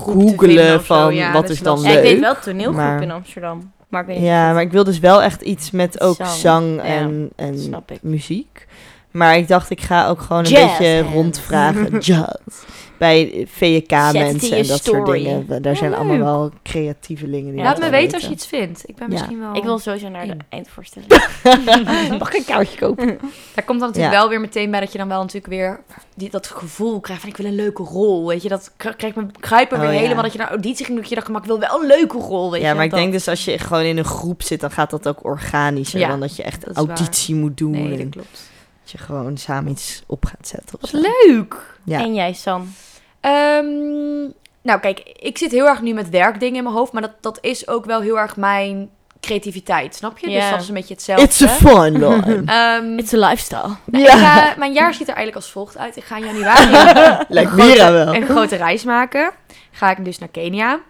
zo. van Ja, wat is dan. Ja, ik leuk, weet wel toneelgroep maar- in Amsterdam. Maar Ja, maar ik wil dus wel echt iets met ook Zang, zang, ja. en, en muziek. Maar ik dacht, ik ga ook gewoon een Jazz beetje hands. rondvragen. Jazz. Bij VK-mensen en dat soort dingen. Daar zijn allemaal wel creatievelingen die Ja, Laat me weten als je iets vindt. Ik ben Ja. misschien wel... Ik wil sowieso naar de in. eindvoorstelling. Mag ik een kaartje kopen? Daar komt dan natuurlijk Ja. wel weer meteen bij dat je dan wel natuurlijk weer die, dat gevoel krijgt van ik wil een leuke rol. Weet je, dat krijgt me grijpen Oh, weer ja. helemaal dat je naar auditie ging. Dat je dacht, maar ik wil wel een leuke rol. Weet Ja, je, maar ik dat. denk dus als je gewoon in een groep zit, dan gaat dat ook organischer Ja, dan dat je echt dat waar. auditie moet doen. Nee, dat klopt. Je gewoon samen iets op gaat zetten. Of Wat zo. leuk! Ja. En jij, Sam? Ehm, nou, kijk, ik zit heel erg nu met werkdingen in mijn hoofd, maar dat, dat is ook wel heel erg mijn creativiteit, snap je? Dus Ja. dat is een beetje hetzelfde. It's a fun line. Ehm, It's a lifestyle. nou, ga- mijn jaar ziet er eigenlijk als volgt uit. Ik ga in januari Lijkt een grote- Mira wel. een grote reis maken. Ga ik dus naar Kenia.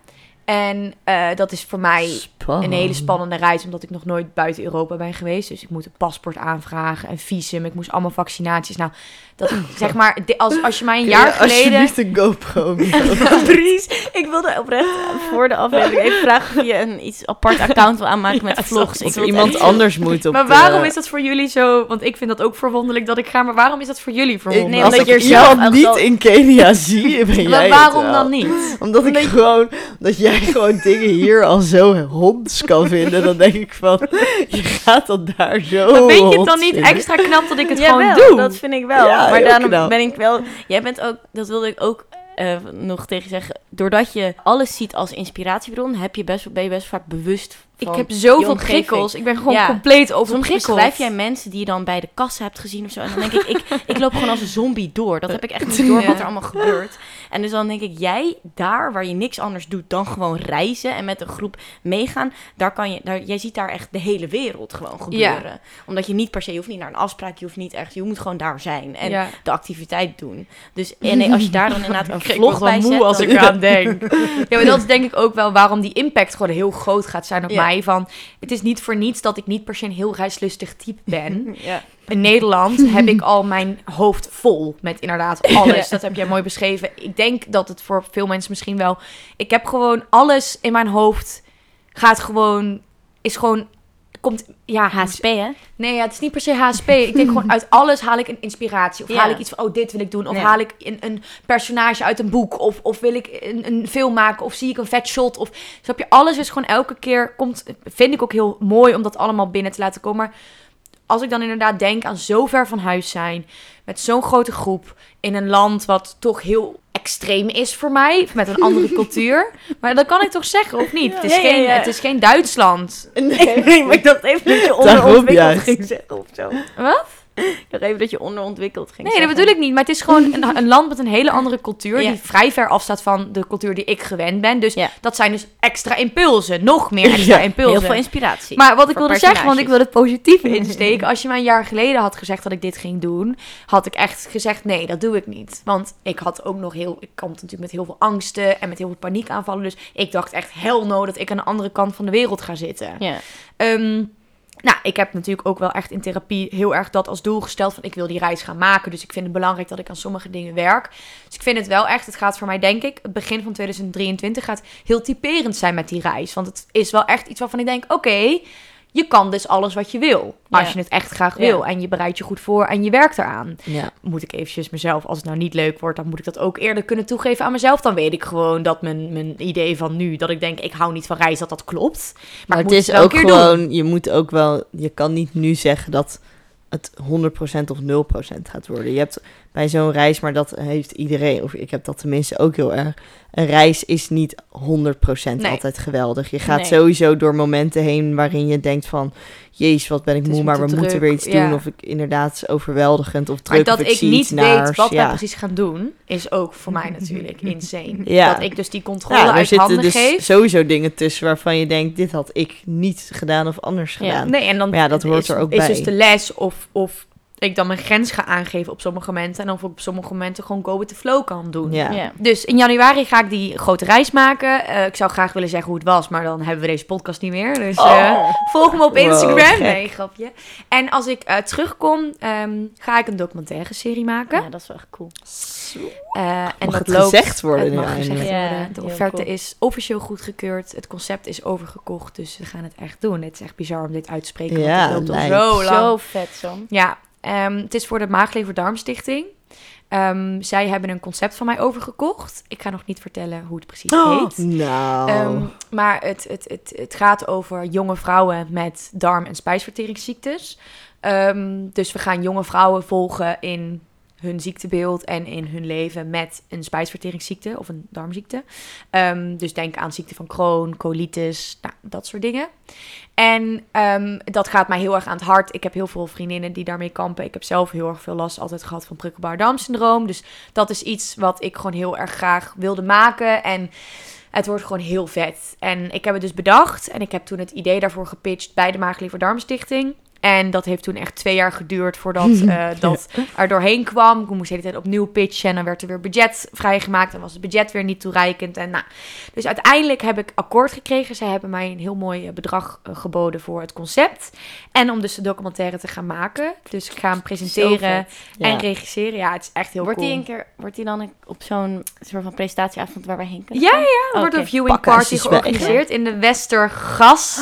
En eh, dat is voor mij een hele spannende reis, omdat ik nog nooit buiten Europa ben geweest. Dus ik moet een paspoort aanvragen, een visum. Ik moest allemaal vaccinaties. Nou, dat zeg maar, als, als je mij een Kun jaar geleden... Alsjeblieft een GoPro. Precies. Ik wilde oprecht voor de aflevering even vragen of je een iets apart account wil aanmaken met vlogs. Ik iemand echt- anders moet op Maar de- waarom is dat voor jullie zo? Want ik vind dat ook verwonderlijk dat ik ga. Maar waarom is dat voor jullie Ik, verwonderlijk? Nee, als ik je niet in Kenia zie, ben jij maar waarom dan niet? Omdat ik gewoon, dat jij gewoon dingen hier al zo honds kan vinden, dan denk ik van, je gaat dan daar zo Maar vind je het dan niet vinden? extra knap dat ik het Jawel, gewoon doe? dat vind ik wel. Ja, maar daarom knap. ben ik wel... Jij bent ook... Dat wilde ik ook eh, nog tegen zeggen. Doordat je alles ziet als inspiratiebron, heb je best, ben je best vaak bewust ik heb zoveel prikkels. Ik ben gewoon Ja. compleet Soms overprikkeld. schrijf jij mensen die je dan bij de kassa hebt gezien of zo. En dan denk ik, ik, ik loop gewoon als een zombie door. Dat heb ik echt niet door wat er allemaal gebeurt. En dus dan denk ik, jij daar waar je niks anders doet dan gewoon reizen en met een groep meegaan. Daar kan je, daar, jij ziet daar echt de hele wereld gewoon gebeuren. Omdat je niet per se, je hoeft niet naar een afspraak, je hoeft niet echt, je moet gewoon daar zijn. En de activiteit doen. Dus en nee, als je daar dan inderdaad een Ik vlog bij moe zet, als dan- ik eraan denk. ja, maar dat is denk ik ook wel waarom die impact gewoon heel groot gaat zijn op Ja. Mij. Van, het is niet voor niets dat ik niet per se een heel reislustig type ben. Ja. In Nederland heb ik al mijn hoofd vol met inderdaad alles. Dat heb jij mooi beschreven. Ik denk dat het voor veel mensen misschien wel... Ik heb gewoon alles in mijn hoofd gaat gewoon... Is gewoon komt, ja, HSP, hè? Nee, ja, het is niet per se HSP. Ik denk gewoon uit alles haal ik een inspiratie. Of Ja. haal ik iets van, oh, dit wil ik doen. Of haal ik een, een personage uit een boek. Of, of wil ik een, een film maken. Of zie ik een vet shot. Of snap je, alles is gewoon elke keer komt. Vind ik ook heel mooi om dat allemaal binnen te laten komen. Maar als ik dan inderdaad denk aan zo ver van huis zijn. Met zo'n grote groep. In een land wat toch heel extreem is voor mij. Met een andere cultuur. Maar dat kan ik toch zeggen, of niet? Het is, Ja, geen, ja. het is geen Duitsland. Nee, maar ik dacht even dat je onderontwikkeld ging zeggen of zo. Wat? Ik dacht even dat je onderontwikkeld ging Nee, dat bedoel ik niet. Maar het is gewoon een, een land met een hele andere cultuur. Ja. Die vrij ver afstaat van de cultuur die ik gewend ben. Dus Ja. dat zijn dus extra impulsen. Nog meer extra Ja, impulsen. Heel veel inspiratie. maar wat ik wilde zeggen, want ik wil het positieve insteken. Als je mij een jaar geleden had gezegd dat ik dit ging doen, had ik echt gezegd: nee, dat doe ik niet. Want ik had ook nog heel. Ik kwam natuurlijk met heel veel angsten en met heel veel paniekaanvallen. Dus ik dacht echt: hel no, dat ik aan de andere kant van de wereld ga zitten. Ja. Ehm, nou, ik heb natuurlijk ook wel echt in therapie heel erg dat als doel gesteld van ik wil die reis gaan maken. Dus ik vind het belangrijk dat ik aan sommige dingen werk. Dus ik vind het wel echt, het gaat voor mij denk ik, het begin van 2023 gaat heel typerend zijn met die reis. Want het is wel echt iets waarvan ik denk, oké, je kan dus alles wat je wil. Als Ja. je het echt graag Ja. wil en je bereidt je goed voor en je werkt eraan. Ja. Moet ik eventjes mezelf, als het nou niet leuk wordt, dan moet ik dat ook eerder kunnen toegeven aan mezelf. Dan weet ik gewoon dat mijn, mijn idee van nu, dat ik denk ik hou niet van reis, dat dat klopt. Maar, het is ook doen. gewoon, je moet ook wel, je kan niet nu zeggen dat het 100% of 0% gaat worden. Je hebt bij zo'n reis, maar dat heeft iedereen, of ik heb dat tenminste ook heel erg. Een reis is niet 100% Nee. altijd geweldig. Je gaat Nee. sowieso door momenten heen waarin je denkt van, jezus, wat ben ik moe, maar we moeten weer iets ja. doen. Of ik inderdaad overweldigend of druk. Maar dat ik niet naars. weet wat ja. precies gaan doen, is ook voor mij natuurlijk insane. Ja. Dat ik dus die controle Ja, er uit zitten handen dus geef. sowieso dingen tussen waarvan je denkt, dit had ik niet gedaan of anders gedaan. Nee, en dan Maar ja, dat hoort is, er ook is bij. dus de les of, of ik dan mijn grens ga aangeven op sommige momenten. En of ik op sommige momenten gewoon go with the flow kan doen. Ja. Ja. Dus in januari ga ik die grote reis maken. Eh, ik zou graag willen zeggen hoe het was, maar dan hebben we deze podcast niet meer. Dus eh, Oh. volg me op Instagram. nee, grapje. En als ik eh, terugkom, ehm, ga ik een documentaire serie maken. Ja, dat is wel echt cool. Eh, en Mag dat het loopt, gezegd worden Het nu mag eindelijk? gezegd Ja, worden. De offerte cool. is officieel goedgekeurd. Het concept is overgekocht. Dus we gaan het echt doen. Het is echt bizar om dit uit te spreken. Ja, want het loopt al zo lang. Zo vet, Sam. Ja, ehm, het is voor de Maaglever-Darmstichting. Ehm, zij hebben een concept van mij overgekocht. Ik ga nog niet vertellen hoe het precies heet. Nou. Ehm, maar het, het, het, het gaat over jonge vrouwen met darm- en spijsverteringsziektes. Dus we gaan jonge vrouwen volgen in hun ziektebeeld en in hun leven met een spijsverteringsziekte of een darmziekte. Ehm, dus denk aan ziekte van Crohn, colitis, nou, dat soort dingen. En ehm, dat gaat mij heel erg aan het hart. Ik heb heel veel vriendinnen die daarmee kampen. Ik heb zelf heel erg veel last altijd gehad van prikkelbaar darmsyndroom. Dus dat is iets wat ik gewoon heel erg graag wilde maken. En het wordt gewoon heel vet. En ik heb het dus bedacht. En ik heb toen het idee daarvoor gepitcht bij de Maaglever Darmstichting. En dat heeft toen echt twee jaar geduurd voordat eh, dat er doorheen kwam. Ik moest de hele tijd opnieuw pitchen. En dan werd er weer budget vrijgemaakt. En was het budget weer niet toereikend. En nou, dus uiteindelijk heb ik akkoord gekregen. Zij hebben mij een heel mooi eh, bedrag eh, geboden voor het concept. En om dus de documentaire te gaan maken. Dus ik ga hem presenteren Ja. en regisseren. Ja, het is echt heel Wordt cool. die een keer, wordt die dan op zo'n soort van presentatieavond waar wij heen kunnen? Ja, ja, er wordt een viewing party ze georganiseerd in de Westergas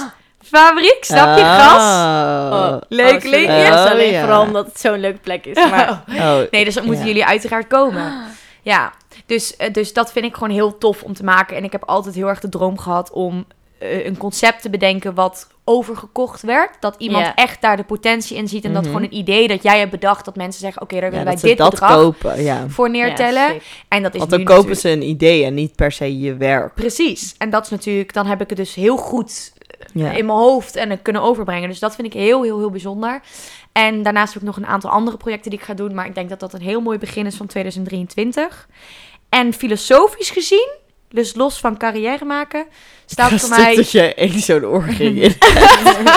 fabriek. Snap je? Gas. Oh. Leuk, Oh, sorry. leuk. Oh, alleen ja. vooral omdat het zo'n leuke plek is. Maar Oh. Nee, dus dan moeten Ja. jullie uiteraard komen. Ja, dus, eh, dus dat vind ik gewoon heel tof om te maken. En ik heb altijd heel erg de droom gehad om eh, een concept te bedenken wat overgekocht werd. Dat iemand echt daar de potentie in ziet. En dat Mhm. gewoon een idee dat jij hebt bedacht. Dat mensen zeggen, oké, daar willen wij dit dat bedrag kopen, ja. voor neertellen. Ja, en dat is Want nu dan kopen natuurlijk- ze een idee en niet per se je werk. Precies. En dat is natuurlijk, dan heb ik het dus heel goed Ja. in mijn hoofd en kunnen overbrengen. Dus dat vind ik heel, heel, heel bijzonder. En daarnaast heb ik nog een aantal andere projecten die ik ga doen. Maar ik denk dat dat een heel mooi begin is van 2023. En filosofisch gezien, dus los van carrière maken, staat voor mij... dat je één zo'n oor ging in.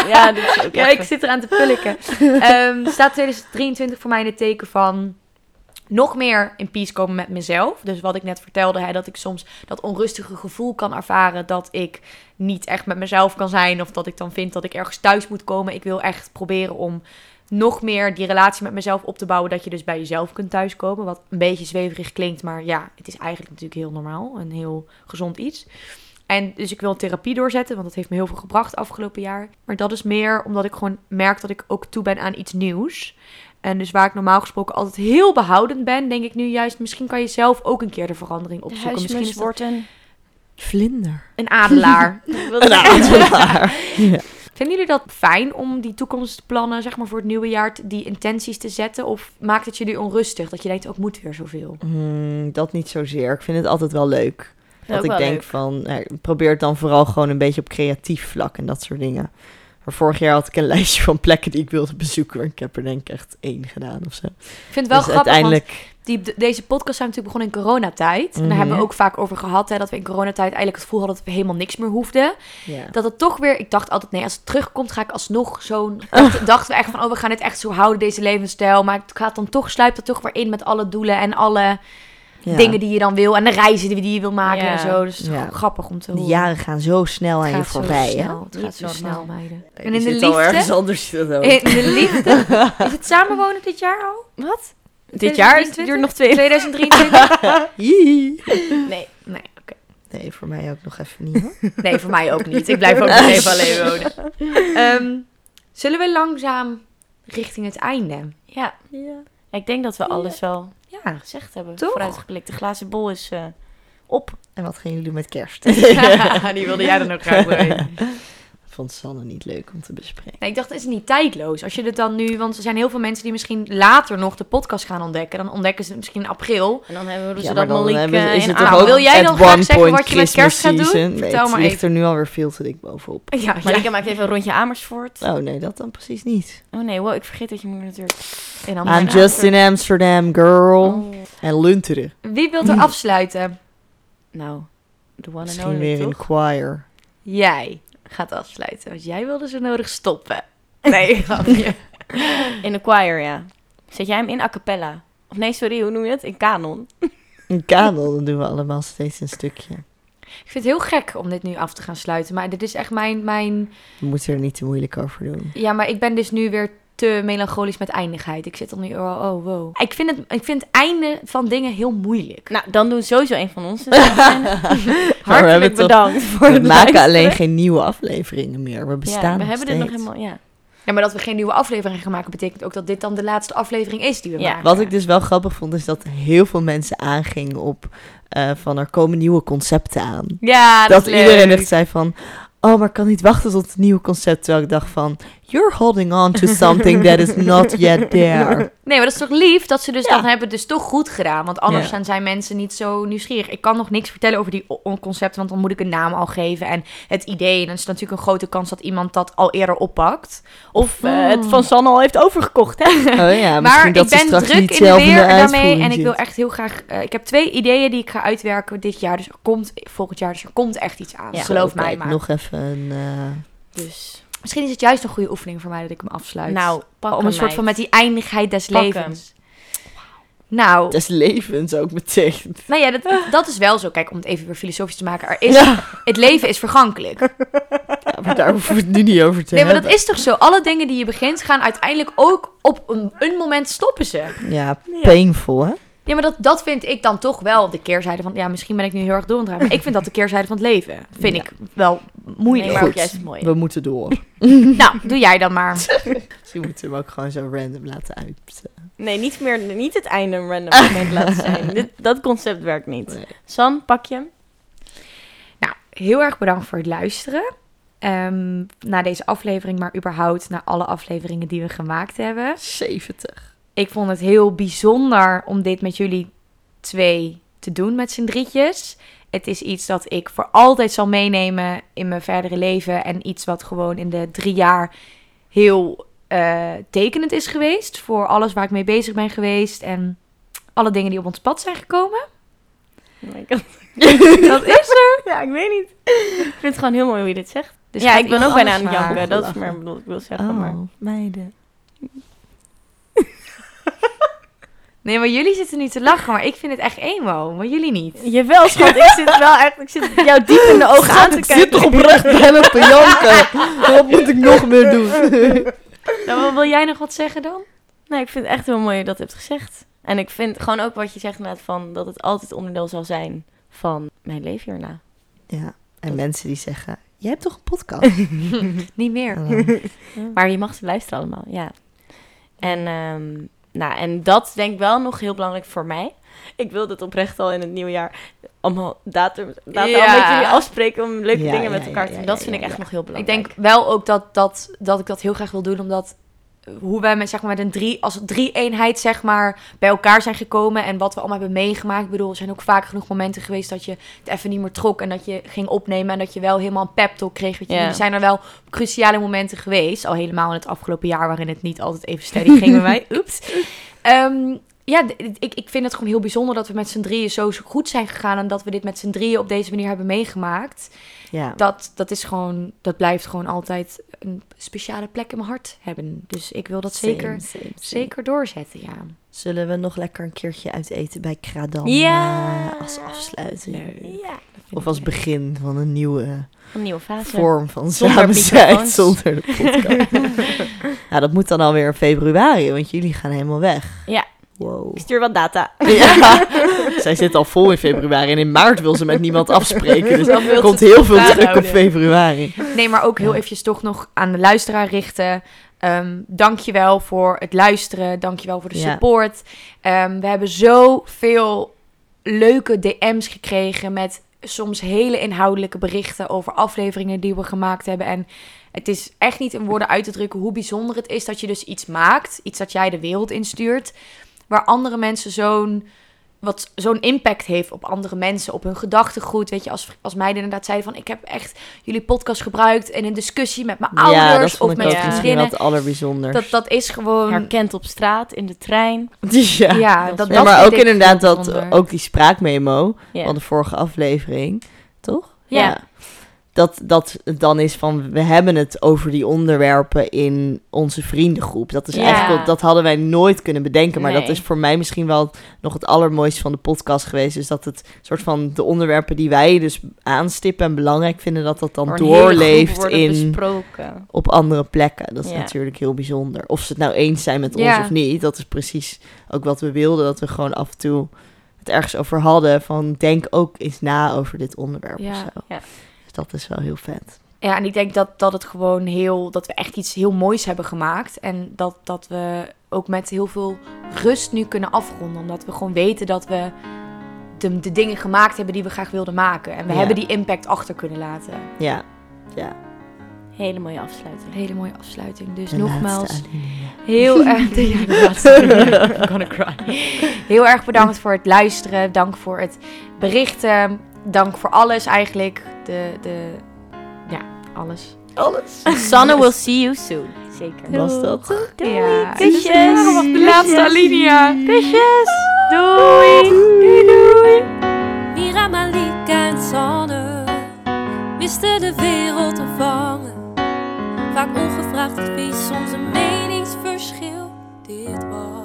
ja, Ja, ik zit eraan te pulken. Ehm, staat 2023 voor mij in het teken van nog meer in peace komen met mezelf. Dus wat ik net vertelde, hè, dat ik soms dat onrustige gevoel kan ervaren dat ik niet echt met mezelf kan zijn. Of dat ik dan vind dat ik ergens thuis moet komen. Ik wil echt proberen om nog meer die relatie met mezelf op te bouwen. Dat je dus bij jezelf kunt thuiskomen. Wat een beetje zweverig klinkt, maar ja, het is eigenlijk natuurlijk heel normaal. Een heel gezond iets. En dus ik wil therapie doorzetten, want dat heeft me heel veel gebracht afgelopen jaar. Maar dat is meer omdat ik gewoon merk dat ik ook toe ben aan iets nieuws. En dus waar ik normaal gesproken altijd heel behoudend ben, denk ik nu juist, misschien kan je zelf ook een keer de verandering De opzoeken. Misschien is dat wordt een... Vlinder. een adelaar. Een adelaar. Ja. Vinden jullie dat fijn om die toekomstplannen, zeg maar voor het nieuwe jaar, die intenties te zetten? Of maakt het jullie onrustig dat je denkt, ook moet weer zoveel? Hmm, dat niet zozeer. Ik vind het altijd wel leuk. Dat ik denk leuk. van, nou, ik probeer het dan vooral gewoon een beetje op creatief vlak en dat soort dingen. Maar vorig jaar had ik een lijstje van plekken die ik wilde bezoeken. Maar ik heb er denk ik echt één gedaan of zo. Ik vind het wel dus grappig, want uiteindelijk... die, de- deze podcast zijn natuurlijk begonnen in coronatijd. En daar Mhm. hebben we ook vaak over gehad, hè, dat we in coronatijd eigenlijk het gevoel hadden dat we helemaal niks meer hoefden. Dat het toch weer, ik dacht altijd, nee, als het terugkomt ga ik alsnog zo'n... Dacht, dachten we echt van, oh, we gaan het echt zo houden, deze levensstijl. Maar het gaat dan toch, sluipt het toch weer in met alle doelen en alle Ja. dingen die je dan wil. En de reizen die, die je wil maken Ja. en zo. Dus het is Ja. gewoon grappig om te De horen. jaren gaan zo snel aan Het je gaat zo voorbij, hè? snel. Het gaat zo zo snel, meiden. En in de liefde... anders ook. In de liefde... Is het samenwonen dit jaar al? Wat? Dit jaar 2023? duurt nog twee... 2023? Jee. Nee. Nee, oké. Nee, voor mij ook nog even niet, hoor. Nee, voor mij ook niet. Ik blijf ook nog even alleen wonen. Ehm, zullen we langzaam richting het einde? Ja. Ik denk dat we alles wel Ja. gezegd hebben. Toch? Vooruitgeblikt. De glazen bol is eh, op. En wat gaan jullie doen met kerst? Die wilde jij dan ook graag weten. Vond Sanne niet leuk om te bespreken. Nee, ik dacht, het is niet tijdloos. Als je het dan nu... Want er zijn heel veel mensen die misschien later nog de podcast gaan ontdekken. Dan ontdekken ze het misschien in april. En dan hebben we Ja, maar dat dan Malik hebben- eh, is in het Nou, toch ook wil jij dan graag zeggen wat je met kerst gaat doen? Nee, Vertel het maar ligt even. er nu alweer veel te dik bovenop. Ja, Malika ja. maakt even een rondje Amersfoort. Oh nee, dat dan precies niet. Oh nee, wow, ik vergeet dat je moeder natuurlijk... En dan I'm just in Amsterdam, girl. Oh. En Lunteren. Wie wil er afsluiten? Nou, the one and Misschien only, weer in choir. Jij gaat afsluiten. Want jij wilde zo nodig stoppen. Nee, grapje. In de choir, ja. Zet jij hem in a cappella? Of nee, sorry, hoe noem je het? In kanon. Een kanon, dan doen we allemaal steeds een stukje. Ik vind het heel gek om dit nu af te gaan sluiten. Maar dit is echt mijn, mijn... We moeten er niet te moeilijk over doen. Ja, maar ik ben dus nu weer te melancholisch met eindigheid. Ik zit dan nu... Oh, oh wow. Ik vind, het, ik vind het einde van dingen heel moeilijk. Nou, dan doen sowieso een van ons. het. Hartelijk hebben toch- bedankt voor We het maken luisteren. alleen geen nieuwe afleveringen meer. We Ja, bestaan we nog hebben dit nog helemaal, ja. Ja, maar dat we geen nieuwe aflevering gaan maken... betekent ook dat dit dan de laatste aflevering is die we Ja. maken. Wat ik dus wel grappig vond, is dat heel veel mensen aangingen op eh, van er komen nieuwe concepten aan. Ja, dat dat, is iedereen leuk. echt zei van, oh, maar ik kan niet wachten tot het nieuwe concept. Terwijl ik dacht van, you're holding on to something that is not yet there. Nee, maar dat is toch lief dat ze dus Ja. dan hebben het dus toch goed gedaan. Want anders Ja. zijn, zijn mensen niet zo nieuwsgierig. Ik kan nog niks vertellen over die concepten, want dan moet ik een naam al geven en het idee. En dan is natuurlijk een grote kans dat iemand dat al eerder oppakt. Of eh, het van Sanne al heeft overgekocht, hè? Oh ja, maar misschien ik ben druk niet in de zelf in de weer daarmee en ik wil echt heel graag... eh, ik heb twee ideeën die ik ga uitwerken dit jaar. Dus er komt volgend jaar, dus er komt echt iets aan. Ja. Geloof mij maar. Nog even een... eh, Dus, Misschien is het juist een goede oefening voor mij dat ik hem afsluit. nou, pak om een soort meid. van met die eindigheid des Pak levens. Nou, des levens ook meteen. Nou ja, dat, dat is wel zo. Kijk, om het even weer filosofisch te maken. Er is, Ja, Het leven is vergankelijk. ja, maar daar hoeven we het nu niet over te Nee, maar hebben. dat is toch zo? Alle dingen die je begint gaan uiteindelijk ook op een, een moment stoppen ze. Ja, painful, hè? Ja, maar dat, dat vind ik dan toch wel de keerzijde van... Ja, misschien ben ik nu heel erg door aan het draaien, Maar ik vind dat de keerzijde van het leven. Vind Ja. ik wel moeilijk. Nee, maar Goed. ook juist mooi. We moeten door. Nou, doe jij dan maar. Misschien moeten we hem ook gewoon zo random laten uit. Nee, niet meer, niet het einde random moment laten zijn. Dit, dat concept werkt niet. Nee. San, pak je hem. Nou, heel erg bedankt voor het luisteren. Ehm naar deze aflevering, maar überhaupt naar alle afleveringen die we gemaakt hebben. 70. Ik vond het heel bijzonder om dit met jullie twee te doen met z'n drietjes. Het is iets dat ik voor altijd zal meenemen in mijn verdere leven. En iets wat gewoon in de drie jaar heel eh, tekenend is geweest. Voor alles waar ik mee bezig ben geweest. En alle dingen die op ons pad zijn gekomen. Oh my god. Dat is er. Ja, ik weet niet. Ik vind het gewoon heel mooi hoe je dit zegt. Dus ja, ik ben ook bijna aan het janken. Dat is maar bedoel, ik wil zeggen. Oh, Maar. meiden. Nee, maar jullie zitten nu te lachen. Maar ik vind het echt emo. Maar jullie niet. Jawel, schat. Ik zit wel echt... Ik zit jou diep in de ogen aan te ik kijken. zit toch oprecht bijna te janken. Wat moet ik nog meer doen? Nou, wat wil jij nog wat zeggen dan? Nee, ik vind het echt heel mooi dat je dat hebt gezegd. En ik vind gewoon ook wat je zegt inderdaad van... dat het altijd onderdeel zal zijn van mijn leven hierna. Ja. En mensen die zeggen, jij hebt toch een podcast? Niet meer. Maar je mag ze luisteren allemaal, ja. En, ehm, nou, en dat denk ik wel nog heel belangrijk voor mij. Ik wil dit oprecht al in het nieuwe jaar allemaal datum, datum Ja. met jullie afspreken om leuke Ja, dingen ja, met elkaar ja, te doen. ja, Dat ja, vind ik echt ja. nog heel Ik belangrijk. denk wel ook dat, dat, dat ik dat heel graag wil doen, omdat hoe wij met, zeg maar, met een drie, als drie eenheid zeg maar, bij elkaar zijn gekomen en wat we allemaal hebben meegemaakt. Ik bedoel, er zijn ook vaak genoeg momenten geweest dat je het even niet meer trok en dat je ging opnemen en dat je wel helemaal een pep talk kreeg. Weet je. Er zijn er wel cruciale momenten geweest, al helemaal in het afgelopen jaar waarin het niet altijd even steady ging bij mij. Oeps. Ehm, ja, ik, ik vind het gewoon heel bijzonder dat we met z'n drieën zo goed zijn gegaan en dat we dit met z'n drieën op deze manier hebben meegemaakt Ja. dat, dat is gewoon, dat blijft gewoon altijd een speciale plek in mijn hart hebben. Dus ik wil dat zeker, Same, same, same. zeker doorzetten, ja. Zullen we nog lekker een keertje uit eten bij Kradan? Ja. eh, als afsluiting. Ja, Of als begin van een nieuwe een nieuwe fase. vorm van samen zijn zonder de podcast. ja, dat moet dan alweer in februari, want jullie gaan helemaal weg. Ja. Wow. Ik stuur wat data. Ja, zij zit al vol in februari en in maart wil ze met niemand afspreken. Dus Dan er komt heel veel druk op februari. Nee, maar ook heel Ja. eventjes toch nog aan de luisteraar richten. Ehm dankjewel voor het luisteren. Dankjewel voor de Ja. support. Ehm, we hebben zoveel leuke DM's gekregen met soms hele inhoudelijke berichten over afleveringen die we gemaakt hebben. En het is echt niet in woorden uit te drukken hoe bijzonder het is dat je dus iets maakt. Iets dat jij de wereld instuurt. Waar andere mensen zo'n wat zo'n impact heeft op andere mensen, op hun gedachtegoed. Weet je, als, als meiden inderdaad zeiden van... ik heb echt jullie podcast gebruikt in een discussie met mijn ja, dat ouders... vond of ik met ook misschien wel vriendinnen. het allerbijzonders. Dat, dat is gewoon... Herkend op straat, in de trein. ja. ja, dat dat, is Ja, dat maar ook inderdaad dat, ook die spraakmemo Ja. van de vorige aflevering, toch? Ja. Dat, dat het dan is van, we hebben het over die onderwerpen in onze vriendengroep. Dat is Ja. eigenlijk, dat hadden wij nooit kunnen bedenken. Maar dat is voor mij misschien wel nog het allermooiste van de podcast geweest. Dus dat het soort van de onderwerpen die wij dus aanstippen en belangrijk vinden, dat dat dan doorleeft in, besproken. op andere plekken. Dat is Ja. natuurlijk heel bijzonder. Of ze het nou eens zijn met ons of niet, dat is precies ook wat we wilden. Dat we gewoon af en toe het ergens over hadden. Van denk ook eens na over dit onderwerp Ja. of zo. Ja. Dat is wel heel vet. Ja, en ik denk dat, dat het gewoon heel... dat we echt iets heel moois hebben gemaakt. En dat, dat we ook met heel veel rust nu kunnen afronden. Omdat we gewoon weten dat we de, de dingen gemaakt hebben die we graag wilden maken. En we Ja. hebben die impact achter kunnen laten. Ja, ja. Hele mooie afsluiting. Een hele mooie afsluiting. Dus De nogmaals, heel erg... Ja, de laatste. I'm gonna cry. Heel erg bedankt voor het luisteren. Dank voor het berichten. Dank voor alles eigenlijk de, de ja, alles. Alles. Sanne will see you soon. Zeker. Was dat? Doei. Ja. Kusjes. De laatste alinea. Kusjes. Doei. Doei. Doei. Mira, Malika en Sanne wisten de wereld te vangen. Vaak ongevraagd advies, soms een meningsverschil. Dit was.